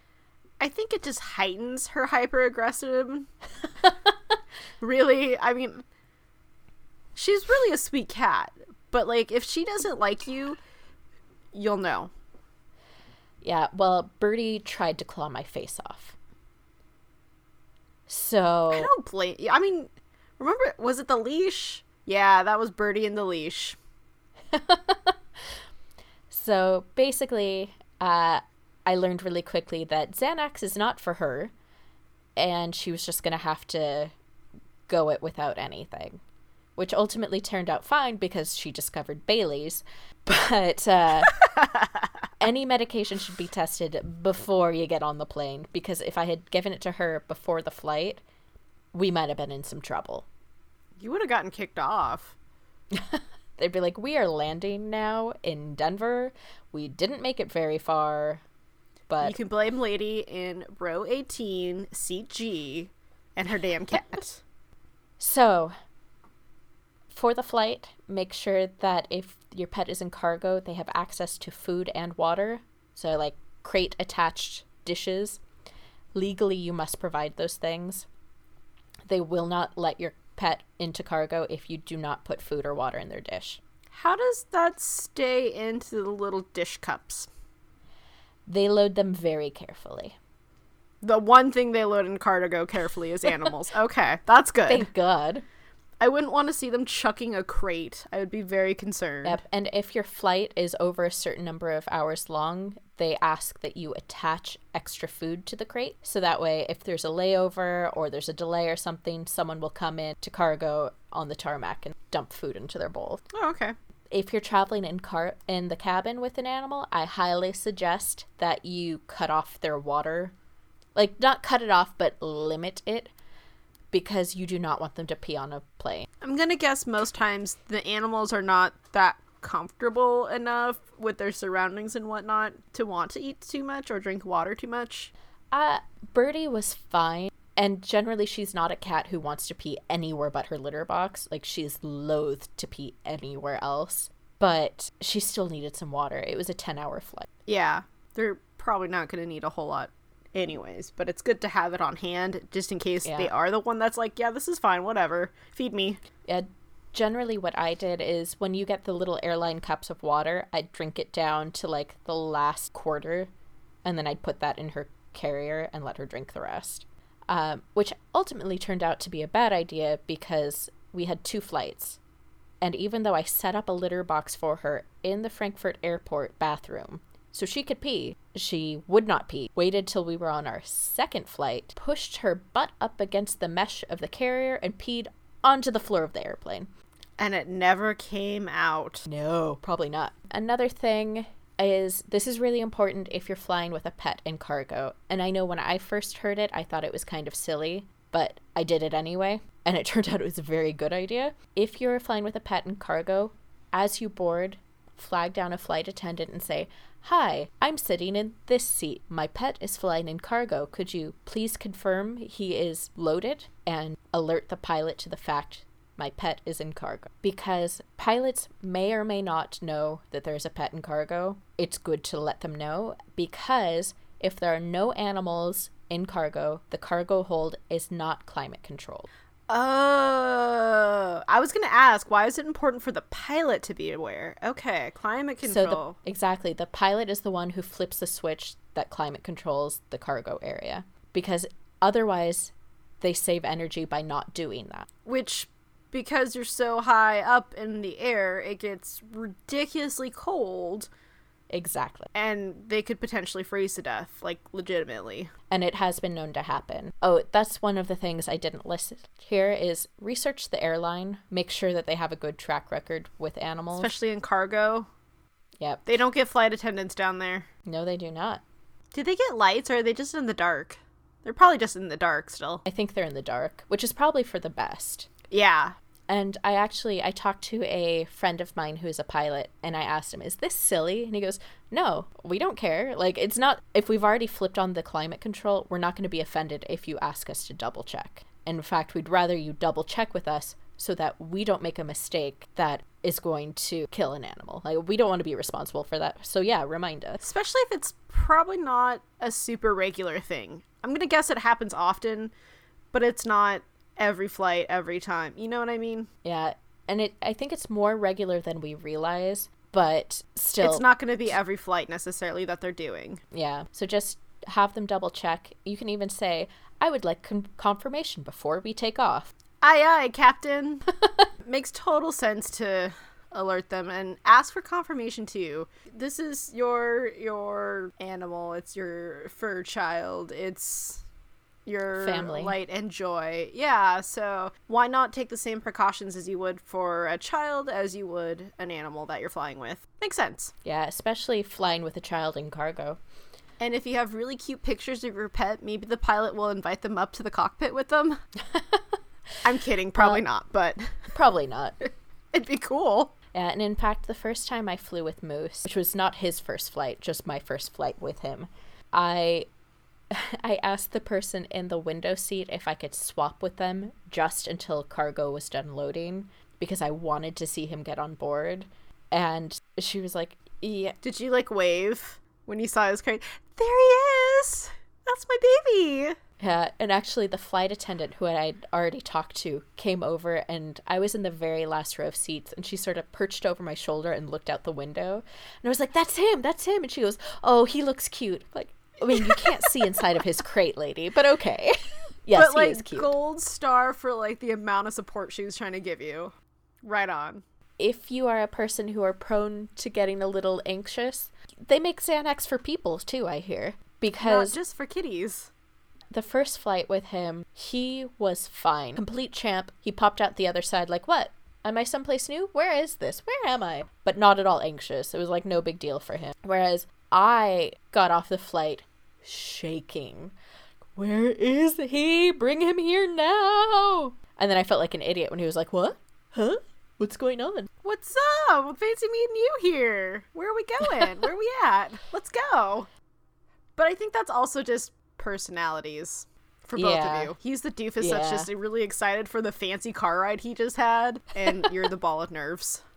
I think it just heightens her hyper aggressive. *laughs* really, I mean, she's really a sweet cat, but like if she doesn't like you, you'll know. Yeah, well, Birdie tried to claw my face off. So, I don't blame. I mean, remember was it the leash? Yeah, that was Birdie in the leash. *laughs* so basically, uh, I learned really quickly that Xanax is not for her, and she was just gonna have to go it without anything, which ultimately turned out fine because she discovered Bailey's. *laughs* But uh, *laughs* any medication should be tested before you get on the plane because if I had given it to her before the flight, we might have been in some trouble. You would have gotten kicked off. *laughs* They'd be like, "We are landing now in Denver. We didn't make it very far, but You can blame Lady in row 18, seat G, and her damn cat. So, for the flight, make sure that if your pet is in cargo, they have access to food and water. So, like crate attached dishes. Legally, you must provide those things. They will not let your pet into cargo if you do not put food or water in their dish. How does that stay into the little dish cups? They load them very carefully. The one thing they load in cargo carefully is *laughs* animals. okay, that's good. Thank God. I wouldn't want to see them chucking a crate. I would be very concerned. Yep. And if your flight is over a certain number of hours long, they ask that you attach extra food to the crate. So that way, if there's a layover or there's a delay or something, someone will come in to cargo on the tarmac and dump food into their bowl. Oh, okay. If you're traveling in car in the cabin with an animal, I highly suggest that you cut off their water. Like not cut it off, but limit it because you do not want them to pee on a plane. I'm gonna guess most times the animals are not that comfortable enough with their surroundings and whatnot to want to eat too much or drink water too much. Uh, Birdie was fine. And generally, she's not a cat who wants to pee anywhere but her litter box. Like, she's loath to pee anywhere else. But she still needed some water. It was a 10 hour flight. Yeah, they're probably not gonna need a whole lot anyways, but it's good to have it on hand just in case Yeah. they are the one that's like, yeah, this is fine, whatever. Feed me. Yeah, generally, what I did is when you get the little airline cups of water, I'd drink it down to like the last quarter, and then I'd put that in her carrier and let her drink the rest. Um, which ultimately turned out to be a bad idea because we had two flights. And even though I set up a litter box for her in the Frankfurt airport bathroom so she could pee, she would not pee. Waited till we were on our second flight, pushed her butt up against the mesh of the carrier, and peed onto the floor of the airplane. And it never came out. No, probably not. Another thing is this is really important if you're flying with a pet in cargo. And I know when I first heard it, I thought it was kind of silly, but I did it anyway. And it *laughs* turned out it was a very good idea. If you're flying with a pet in cargo, as you board, flag down a flight attendant and say, Hi, I'm sitting in this seat. My pet is flying in cargo. Could you please confirm he is loaded and alert the pilot to the fact my pet is in cargo? Because pilots may or may not know that there's a pet in cargo. It's good to let them know because if there are no animals in cargo, the cargo hold is not climate controlled. Oh, I was gonna ask, why is it important for the pilot to be aware? Okay, climate control. So the, exactly, the pilot is the one who flips the switch that climate controls the cargo area because otherwise they save energy by not doing that. Which, because you're so high up in the air, it gets ridiculously cold, Exactly. and they could potentially freeze to death, like legitimately. And it has been known to happen. Oh, that's one of the things I didn't list here is research the airline, make sure that they have a good track record with animals. Especially in cargo. yep. They don't get flight attendants down there. No, they do not. Do they get lights or are they just in the dark? They're probably just in the dark still. I think they're in the dark, which is probably for the best. Yeah. And I actually I talked to a friend of mine who is a pilot and I asked him, "Is this silly?" And he goes, "No, we don't care. Like it's not if we've already flipped on the climate control, we're not going to be offended if you ask us to double check. In fact, we'd rather you double check with us so that we don't make a mistake that is going to kill an animal. Like we don't want to be responsible for that. So yeah, remind us. Especially if it's probably not a super regular thing. I'm going to guess it happens often, but it's not every flight every time. You know what I mean? Yeah, and it I think it's more regular than we realize, but still It's not going to be every flight necessarily that they're doing. Yeah. So just have them double check. You can even say, I would like con- confirmation before we take off. Aye, aye, Captain. *laughs* Makes total sense to alert them and ask for confirmation too. This is your your animal. It's your fur child. It's your Family. light and joy. Yeah, so why not take the same precautions as you would for a child as you would an animal that you're flying with? Makes sense. Yeah, especially flying with a child in cargo. And if you have really cute pictures of your pet, maybe the pilot will invite them up to the cockpit with them. *laughs* I'm kidding, probably not, but *laughs* Probably not. it'd be cool. Yeah, and in fact, the first time I flew with Moose, which was not his first flight, just my first flight with him, I *laughs* I asked the person in the window seat if I could swap with them just until cargo was done loading because I wanted to see him get on board. And she was like, "Yeah, Did you like wave when you saw his crate? There he is. That's my baby. Yeah, and actually, the flight attendant who I'd already talked to came over, and I was in the very last row of seats, and she sort of perched over my shoulder and looked out the window, and I was like, "That's him, that's him," and she goes, "Oh, he looks cute." Like, I mean, you can't see inside of his crate, lady, but okay. *laughs* yes, but he is like cute. gold star for like the amount of support she was trying to give you. Right on. If you are a person who are prone to getting a little anxious, they make Xanax for people too. I hear Not because just for kitties. The first flight with him, he was fine. Complete champ. He popped out the other side like, "What? Am I someplace new? Where is this? Where am I?" But not at all anxious. It was like no big deal for him. Whereas I got off the flight shaking. Where is he? Bring him here now. And then I felt like an idiot when he was like, "What? Huh? What's going on?" What's up? Fancy meeting you here. Where are we going? Where are we *laughs* at? Let's go. But I think that's also just personalities for both Yeah. of you. He's the doofus that's just really excited for the fancy car ride he just had, and you're the ball of nerves. *laughs*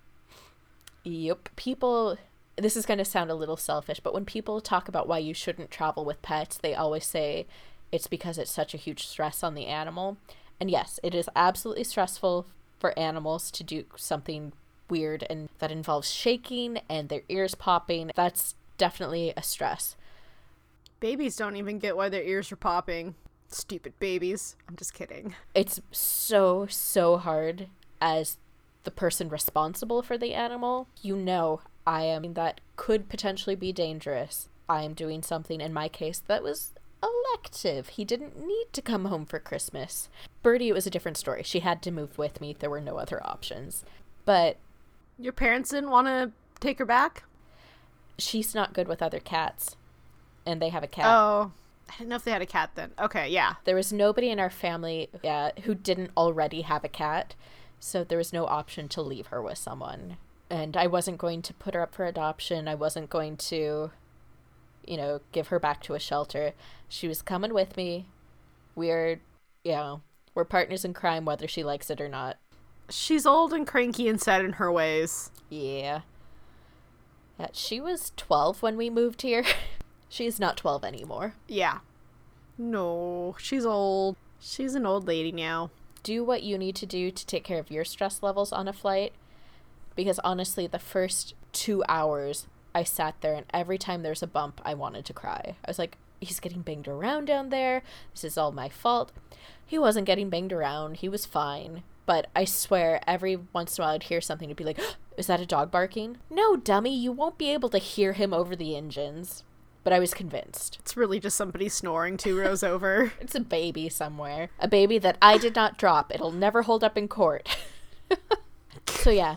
Yep. People, this is going to sound a little selfish, but when people talk about why you shouldn't travel with pets, they always say it's because it's such a huge stress on the animal. And yes, it is absolutely stressful for animals to do something weird and that involves shaking and their ears popping. That's definitely a stress. Babies don't even get why their ears are popping. Stupid babies. I'm just kidding. It's so, so hard as the person responsible for the animal. You know, I am that could potentially be dangerous. I am doing something in my case that was elective. He didn't need to come home for Christmas. Birdie, it was a different story. She had to move with me. There were no other options. But Your parents didn't want to take her back? she's not good with other cats. And they have a cat. Oh. I didn't know if they had a cat then. Okay, yeah. There was nobody in our family uh, who didn't already have a cat, so there was no option to leave her with someone. And I wasn't going to put her up for adoption. I wasn't going to, you know, give her back to a shelter. She was coming with me. We're, you know, we're partners in crime whether she likes it or not. She's old and cranky and set in her ways. Yeah. Yeah, she was 12 when we moved here. *laughs* She's not 12 anymore. Yeah. No, she's old. She's an old lady now. do what you need to do to take care of your stress levels on a flight. Because honestly, the first two hours, I sat there, and every time there's a bump, I wanted to cry. I was like, he's getting banged around down there. This is all my fault. He wasn't getting banged around, he was fine. But I swear, every once in a while, I'd hear something to be like, *gasps* is that a dog barking? No, dummy, you won't be able to hear him over the engines. But I was convinced. It's really just somebody snoring two rows *laughs* over. It's a baby somewhere. A baby that I did not drop. It'll never hold up in court. *laughs* so, yeah,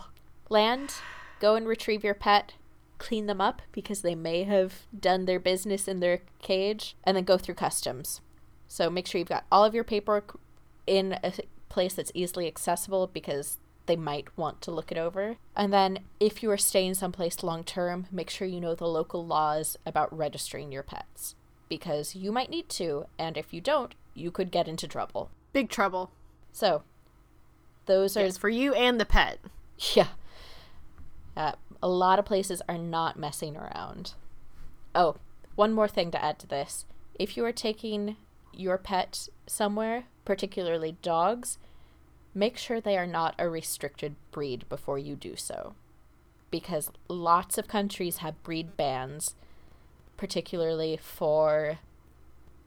land, go and retrieve your pet, clean them up because they may have done their business in their cage, and then go through customs. So, make sure you've got all of your paperwork in a place that's easily accessible because they might want to look it over. And then, if you are staying someplace long term, make sure you know the local laws about registering your pets because you might need to, and if you don't, you could get into trouble. Big trouble. So, those are Yes, for you and the pet. *laughs* yeah. Uh, a lot of places are not messing around. Oh, one more thing to add to this. If you are taking your pet somewhere, particularly dogs, make sure they are not a restricted breed before you do so. Because lots of countries have breed bans, particularly for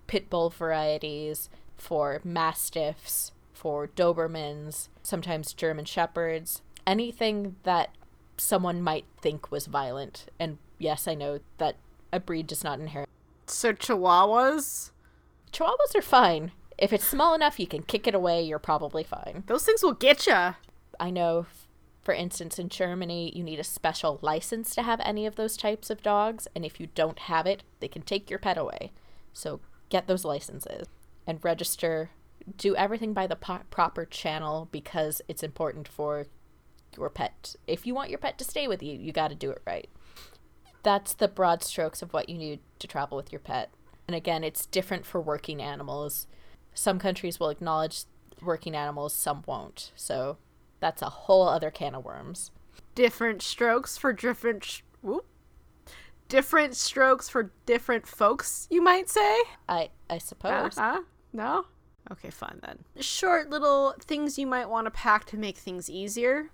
pit bull varieties, for mastiffs, for Dobermans, sometimes German shepherds, anything that someone might think was violent. And yes, I know that a breed does not inherit. So chihuahuas? Chihuahuas are fine. If it's small enough, you can kick it away, you're probably fine. Those things will get you. I know, for instance, in Germany, you need a special license to have any of those types of dogs, and if you don't have it, they can take your pet away. So get those licenses and register. Do everything by the po- proper channel because it's important for your pet. If you want your pet to stay with you, you got to do it right. That's the broad strokes of what you need to travel with your pet. And again, it's different for working animals. Some countries will acknowledge working animals, some won't. So that's a whole other can of worms. Different strokes for different. Sh- whoop. Different strokes for different folks, you might say. I I suppose. Uh-huh. No? Okay, fine then. Short little things you might want to pack to make things easier.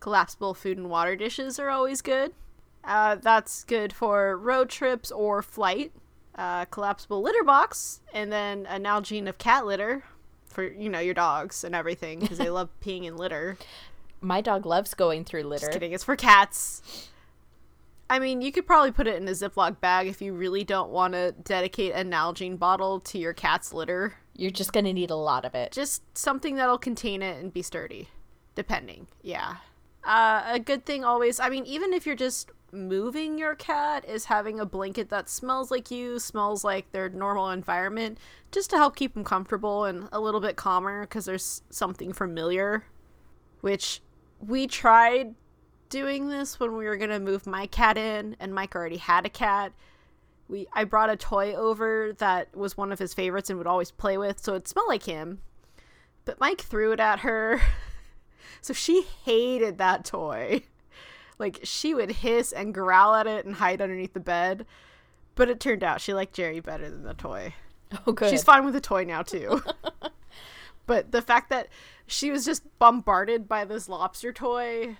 Collapsible food and water dishes are always good. Uh, that's good for road trips or flight. Uh, collapsible litter box, and then a Nalgene of cat litter for you know your dogs and everything because they *laughs* love peeing in litter. My dog loves going through litter. Just kidding, it's for cats. I mean, you could probably put it in a Ziploc bag if you really don't want to dedicate a Nalgene bottle to your cat's litter. You're just gonna need a lot of it. Just something that'll contain it and be sturdy, depending. Yeah. Uh, a good thing always, I mean, even if you're just moving your cat, is having a blanket that smells like you, smells like their normal environment, just to help keep them comfortable and a little bit calmer because there's something familiar. Which we tried doing this when we were gonna move my cat in, and Mike already had a cat. We I brought a toy over that was one of his favorites and would always play with, so it smelled like him. But Mike threw it at her, *laughs* so she hated that toy. *laughs* Like she would hiss and growl at it and hide underneath the bed. But it turned out she liked Jerry better than the toy. Oh, good. She's fine with the toy now too. *laughs* but the fact that she was just bombarded by this lobster toy,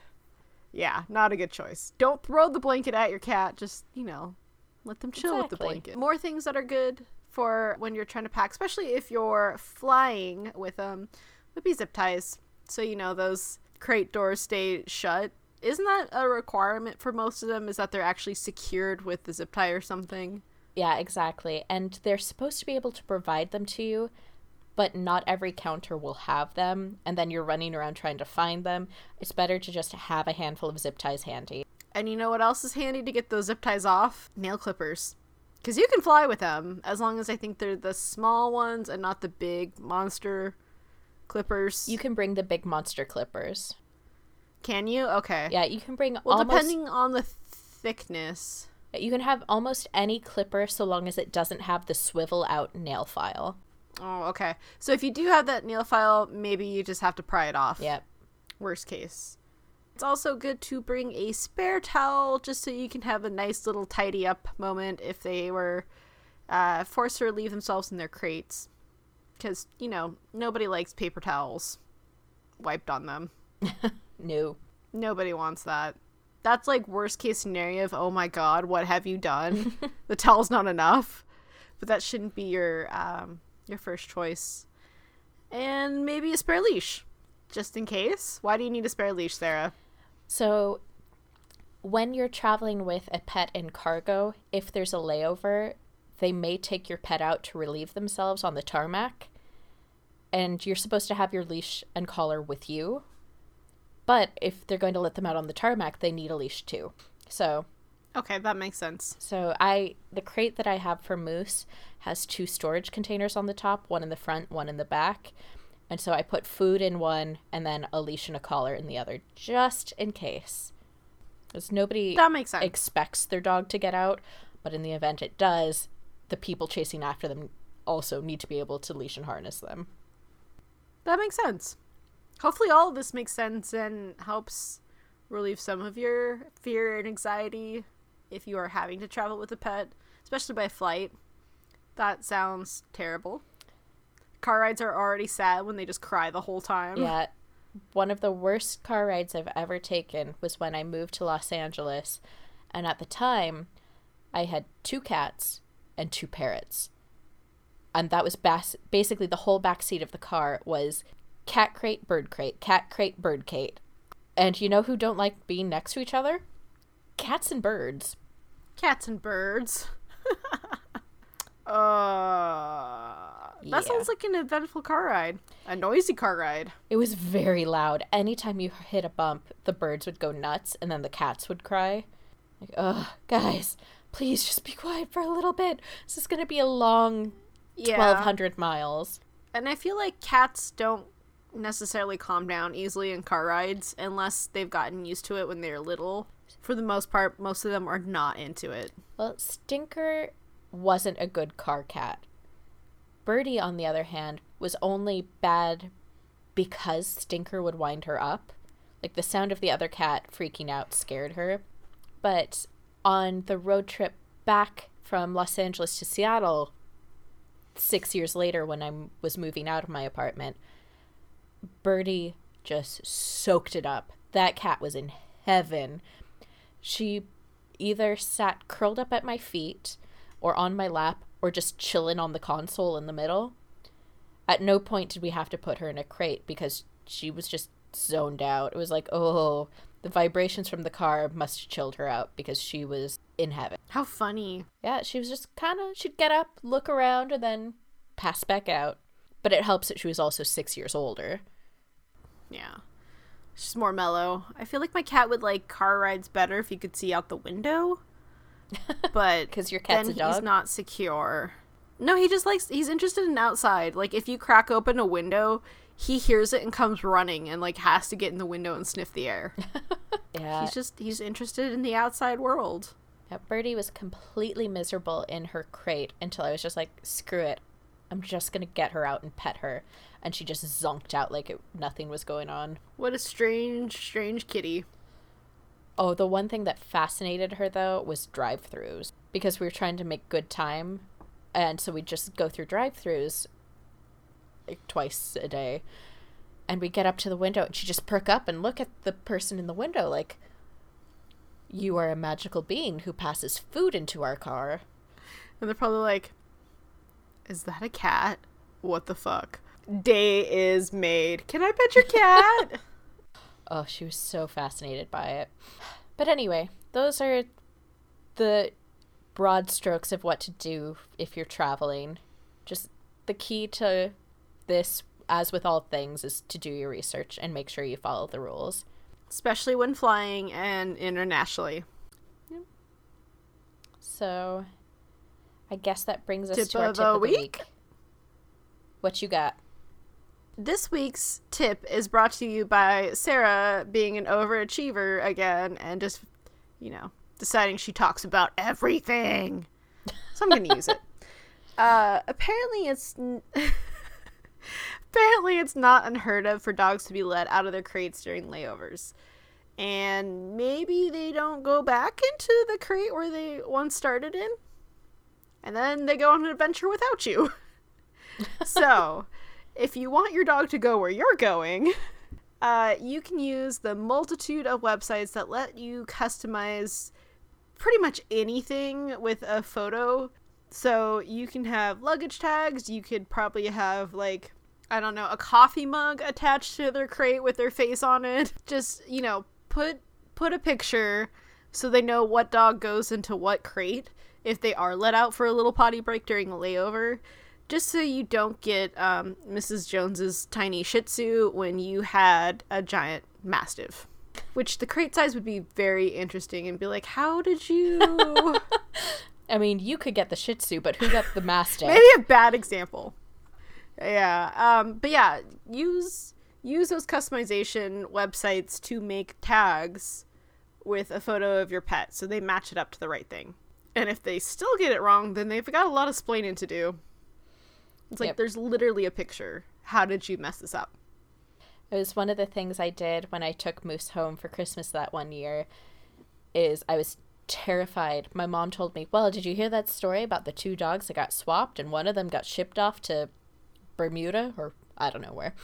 yeah, not a good choice. Don't throw the blanket at your cat. Just, you know, let them chill with the blanket. More things that are good for when you're trying to pack, especially if you're flying with them, would be zip ties. So, you know, those crate doors stay shut. Isn't that a requirement for most of them? Is that they're actually secured with the zip tie or something? Yeah, exactly. And they're supposed to be able to provide them to you, but not every counter will have them, and then you're running around trying to find them. It's better to just have a handful of zip ties handy. And you know what else is handy to get those zip ties off? Nail clippers. Because you can fly with them, as long as I think they're the small ones and not the big monster clippers. You can bring the big monster clippers. can you? Okay. Yeah, you can bring Well, almost depending on the thickness. you can have almost any clipper so long as it doesn't have the swivel out nail file. Oh, okay. So if you do have that nail file, maybe you just have to pry it off. Yep. Worst case. It's also good to bring a spare towel just so you can have a nice little tidy up moment if they were uh, forced to relieve themselves in their crates. Because, you know, nobody likes paper towels wiped on them. *laughs* No. Nobody wants that. That's like worst case scenario of, oh my god, what have you done? *laughs* the towel's not enough. But that shouldn't be your um, your first choice. And maybe a spare leash. Just in case. Why do you need a spare leash, Sarah? So, when you're traveling with a pet in cargo, if there's a layover, they may take your pet out to relieve themselves on the tarmac. And you're supposed to have your leash and collar with you. But if they're going to let them out on the tarmac, they need a leash too. So, Okay, that makes sense. so I the crate that I have for Moose has two storage containers on the top, one in the front, one in the back. And so I put food in one and then a leash and a collar in the other, just in case. Because nobody That makes sense. expects their dog to get out, but in the event it does, the people chasing after them also need to be able to leash and harness them. that makes sense. Hopefully, all of this makes sense and helps relieve some of your fear and anxiety if you are having to travel with a pet, especially by flight. That sounds terrible. Car rides are already sad when they just cry the whole time. Yeah. One of the worst car rides I've ever taken was when I moved to Los Angeles. And at the time, I had two cats and two parrots. And that was bas- basically the whole back seat of the car was cat crate, bird crate, cat crate, bird crate. And you know who don't like being next to each other? Cats and birds. Cats and birds. *laughs* uh, Yeah. that sounds like an eventful car ride. A noisy car ride. It was very loud. Anytime you hit a bump, the birds would go nuts and then the cats would cry. Like, ugh, guys, please just be quiet for a little bit. This is going to be a long Yeah. 1200 miles. And I feel like cats don't necessarily calm down easily in car rides unless they've gotten used to it when they're little. For the most part, most of them are not into it. Well, Stinker wasn't a good car cat. Birdie, on the other hand, was only bad because Stinker would wind her up. Like the sound of the other cat freaking out scared her. But on the road trip back from Los Angeles to Seattle, six years later, when I was moving out of my apartment, Birdie just soaked it up. That cat was in heaven. She either sat curled up at my feet or on my lap or just chilling on the console in the middle. At no point did we have to put her in a crate because she was just zoned out. It was like, oh, the vibrations from the car must have chilled her out because she was in heaven. How funny. Yeah, she was just kind of, she'd get up, look around, and then pass back out. But it helps that she was also six years older. Yeah. She's more mellow. I feel like my cat would like car rides better if you could see out the window. *laughs* But Because your cat's then a dog? he's not secure. No, he just likes he's interested in outside. Like if you crack open a window, he hears it and comes running and like has to get in the window and sniff the air. *laughs* yeah. he's just he's interested in the outside world. Yeah, Birdie was completely miserable in her crate until I was just like, screw it. I'm just going to get her out and pet her. And she just zonked out like it, nothing was going on. What a strange, strange kitty. Oh, the one thing that fascinated her though was drive throughs because we were trying to make good time. And so we'd just go through drive throughs like twice a day. And we get up to the window and she just perk up and look at the person in the window like, you are a magical being who passes food into our car. And they're probably like, Is that a cat? What the fuck? Day is made. Can I pet your *laughs* cat? Oh, she was so fascinated by it. But anyway, those are the broad strokes of what to do if you're traveling. Just the key to this, as with all things, is to do your research and make sure you follow the rules. Especially when flying and internationally. So, I guess that brings us Tip to our tip the of the week? week. What you got? This week's tip is brought to you by Sarah being an overachiever again and just, you know, deciding she talks about everything. So I'm going to use it. *laughs* Uh, apparently, it's. *laughs* Apparently, it's not unheard of for dogs to be let out of their crates during layovers. And maybe they don't go back into the crate where they once started in. And then they go on an adventure without you. *laughs* so, if you want your dog to go where you're going, uh, you can use the multitude of websites that let you customize pretty much anything with a photo. So you can have luggage tags, you could probably have like I don't know, a coffee mug attached to their crate with their face on it. *laughs* Just, you know, put put a picture so they know what dog goes into what crate if they are let out for a little potty break during a layover. Just so you don't get um, Mrs. Jones's tiny Shih Tzu when you had a giant Mastiff. Which the crate size would be very interesting and be like, how did you? *laughs* I mean, you could get the Shih Tzu, but who got the *laughs* Mastiff? Maybe a bad example. Yeah. Um, but yeah, use use those customization websites to make tags with a photo of your pet so they match it up to the right thing. And if they still get it wrong, then they've got a lot of splaining to do. It's like Yep. there's literally a picture. How did you mess this up? It was one of the things I did when I took Moose home for Christmas that one year. Is I was terrified. My mom told me, "Well, did you hear that story about the two dogs that got swapped and one of them got shipped off to Bermuda or I don't know where?"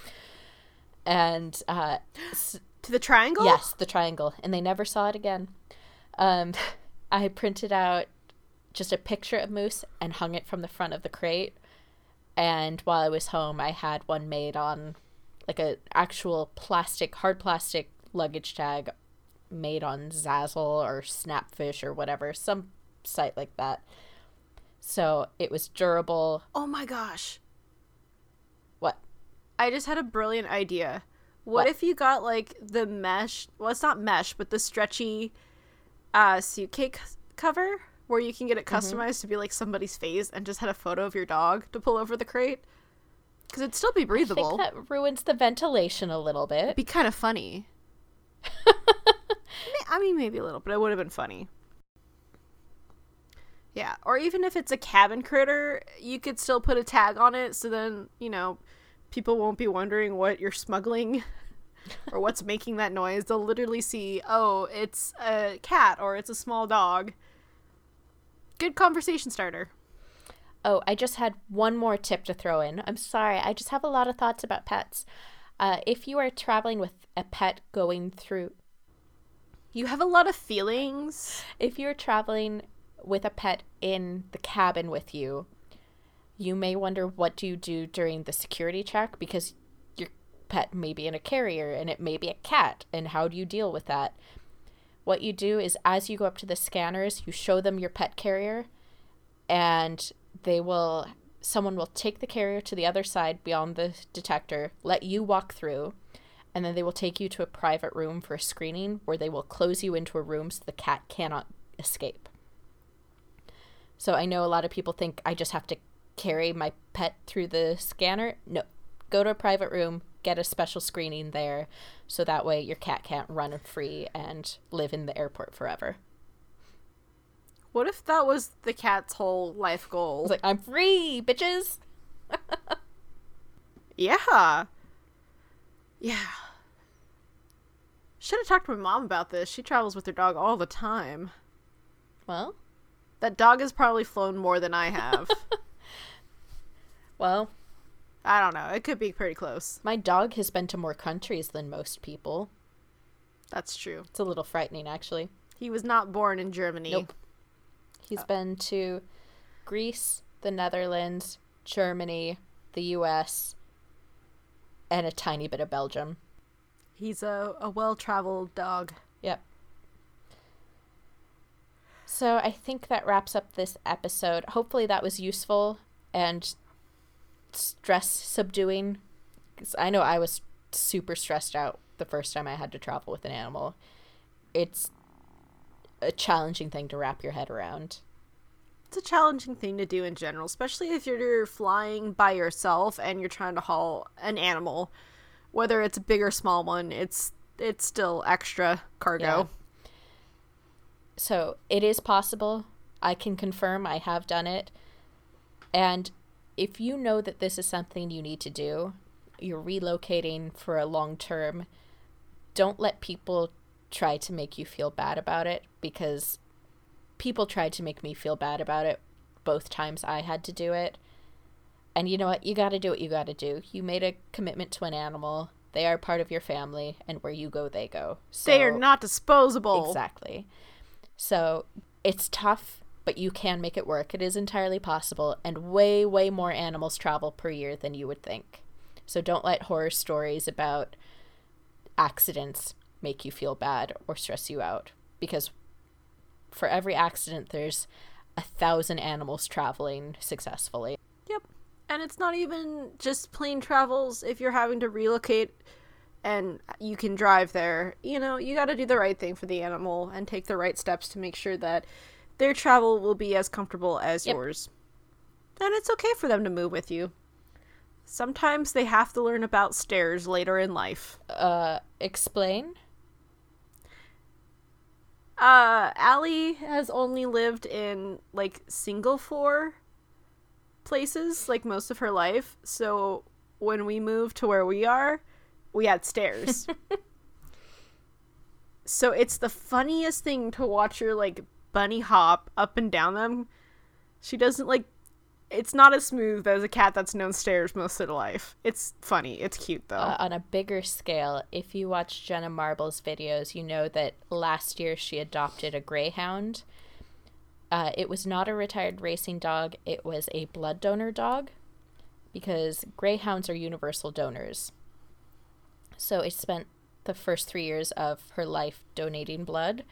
And uh, To the triangle? yes, the triangle, and they never saw it again. Um, *laughs* I printed out just a picture of Moose and hung it from the front of the crate. And while I was home, I had one made on like a actual plastic, hard plastic luggage tag made on Zazzle or Snapfish or whatever, some site like that. So it was durable. Oh my gosh. I just had a brilliant idea. What, What? if you got like the mesh? Well, it's not mesh, but the stretchy uh, suitcase cover where you can get it customized to be like somebody's face and just had a photo of your dog to pull over the crate. Because it'd still be I breathable. think that ruins the ventilation a little bit. It'd be kind of funny. *laughs* I mean, maybe a little, but it would have been funny. Yeah, or even if it's a cabin critter, you could still put a tag on it so then, you know, people won't be wondering what you're smuggling *laughs* or what's making that noise. They'll literally see, oh, it's a cat or it's a small dog. Good conversation starter. Oh, I just had one more tip to throw in. I'm sorry, I just have a lot of thoughts about pets. Uh, if you are traveling with a pet going through, You have a lot of feelings. if you're traveling with a pet in the cabin with you, you may wonder what do you do during the security check because you're pet may be in a carrier and it may be a cat. And how do you deal with that? What you do is, as you go up to the scanners, you show them your pet carrier, and they will, someone will take the carrier to the other side beyond the detector, let you walk through, and then they will take you to a private room for a screening where they will close you into a room so the cat cannot escape. So I know a lot of people think I just have to carry my pet through the scanner. No, go to a private room, get a special screening there, so that way your cat can't run free and live in the airport forever. What if that was the cat's whole life goal? It's like, I'm free, bitches! *laughs* yeah. Yeah. Should have talked to my mom about this. She travels with her dog all the time. Well, That dog has probably flown more than I have. *laughs* well, I don't know. It could be pretty close. my dog has been to more countries than most people. That's true. It's a little frightening, actually. He was not born in Germany. Nope. He's uh. been to Greece, the Netherlands, Germany, the US, and a tiny bit of Belgium. He's a, a well traveled dog. Yep. So I think that wraps up this episode. Hopefully that was useful and stress subduing. 'Cause I know I was super stressed out the first time I had to travel with an animal. It's a challenging thing to wrap your head around. It's a challenging thing to do in general, especially if you're flying by yourself and you're trying to haul an animal, whether it's a big or small one. It's it's still extra cargo. So it is possible. I can confirm I have done it. And if you know that this is something you need to do, you're relocating for a long term, don't let people try to make you feel bad about it because people tried to make me feel bad about it both times I had to do it. And you know what? You got to do what you got to do. You made a commitment to an animal. They are part of your family, and where you go, they go. So, They are not disposable. Exactly. So it's tough, but you can make it work. It is entirely possible, and way, way more animals travel per year than you would think. So don't let horror stories about accidents make you feel bad or stress you out, because for every accident, there's a thousand animals traveling successfully. Yep. And it's not even just plane travels if you're having to relocate and you can drive there. You know, you got to do the right thing for the animal and take the right steps to make sure that their travel will be as comfortable as Yep. yours. And it's okay for them to move with you. Sometimes they have to learn about stairs later in life. Uh, explain? Uh, Allie has only lived in like single floor places like most of her life. So when we moved to where we are, we had stairs. *laughs* so it's the funniest thing to watch her like bunny hop up and down them. She doesn't like it's not as smooth as a cat that's known stairs most of life. It's funny. It's cute though. Uh, on a bigger scale, if you watch Jenna Marbles' videos, you know that last year she adopted a greyhound. Uh, it was not a retired racing dog, it was a blood donor dog because greyhounds are universal donors. So it spent the first three years of her life donating blood.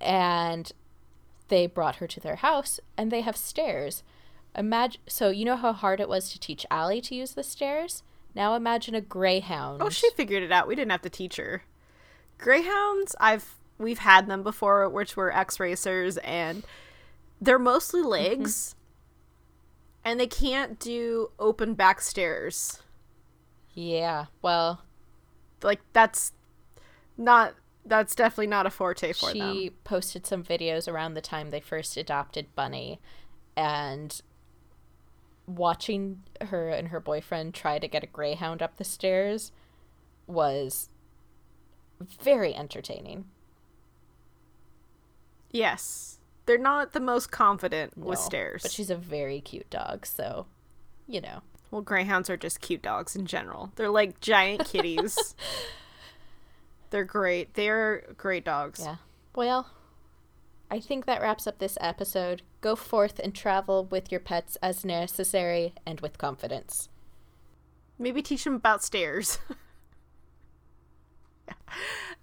And they brought her to their house and they have stairs. Imagine so you know how hard it was to teach Allie to use the stairs? Now imagine a greyhound. Oh, she figured it out. We didn't have to teach her. Greyhounds, I've we've had them before, which were X racers, and they're mostly mm-hmm. legs, and they can't do open back stairs. Yeah. Well, Like that's not that's definitely not a forte for she them. She posted some videos around the time they first adopted Bunny and watching her and her boyfriend try to get a greyhound up the stairs was very entertaining. Yes, they're not the most confident with stairs. But she's a very cute dog, so you know. well, greyhounds are just cute dogs in general. They're like giant kitties. *laughs* they're great. They're great dogs. Yeah. Well, I think that wraps up this episode. Go forth and travel with your pets as necessary and with confidence. Maybe teach them about stairs. *laughs*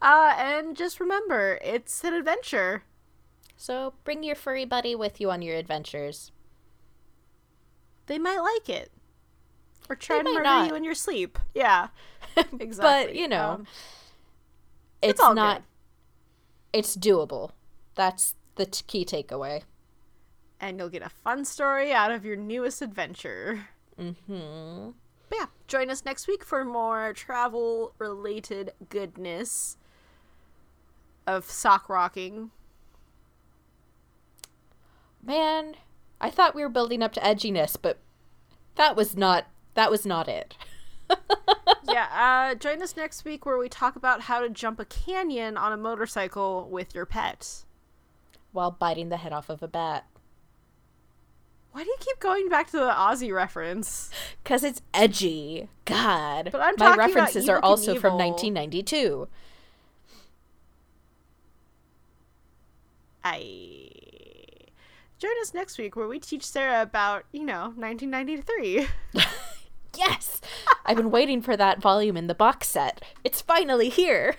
uh, and just remember, it's an adventure. So bring your furry buddy with you on your adventures. They might like it. Or try They to murder not. you in your sleep. Yeah. *laughs* exactly. But, you know, Um, It's, all not. good. It's doable. That's the t- key takeaway. and you'll get a fun story out of your newest adventure. Hmm. But yeah, join us next week for more travel related goodness of sock rocking. Man, I thought we were building up to edginess, but that was not. That was not it. *laughs* yeah, uh, join us next week where we talk about how to jump a canyon on a motorcycle with your pet. While biting the head off of a bat. Why do you keep going back to the Ozzy reference? Because it's edgy. God. But I'm My references are also from 1992. I join us next week where we teach Sarah about, you know, 1993. *laughs* Yes! I've been waiting for that volume in the box set. It's finally here.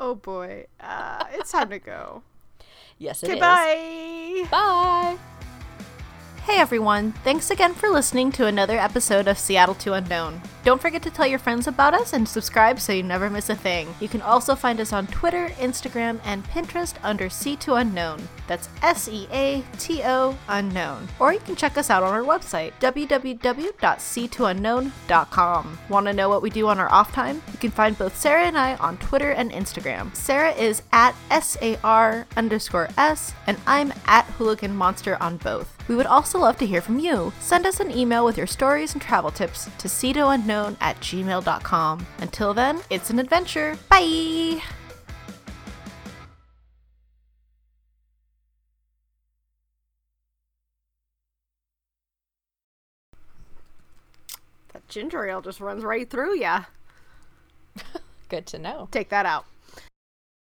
oh boy. Uh, it's time to go. Yes, it Okay, is. bye. Bye. Hey everyone, thanks again for listening to another episode of Seattle to Unknown. Don't forget to tell your friends about us and subscribe so you never miss a thing. You can also find us on Twitter, Instagram, and Pinterest under Sea to Unknown. That's S E A T O Unknown. Or you can check us out on our website, www.seatounknown.com. Want to know what we do on our off time? You can find both Sarah and I on Twitter and Instagram. Sarah is at S A R underscore S, and I'm at Hooligan Monster on both. We would also love to hear from you. Send us an email with your stories and travel tips to seatounknown at gmail.com. Until then, it's an adventure. Bye! That ginger ale just runs right through ya. *laughs* Good to know. Take that out.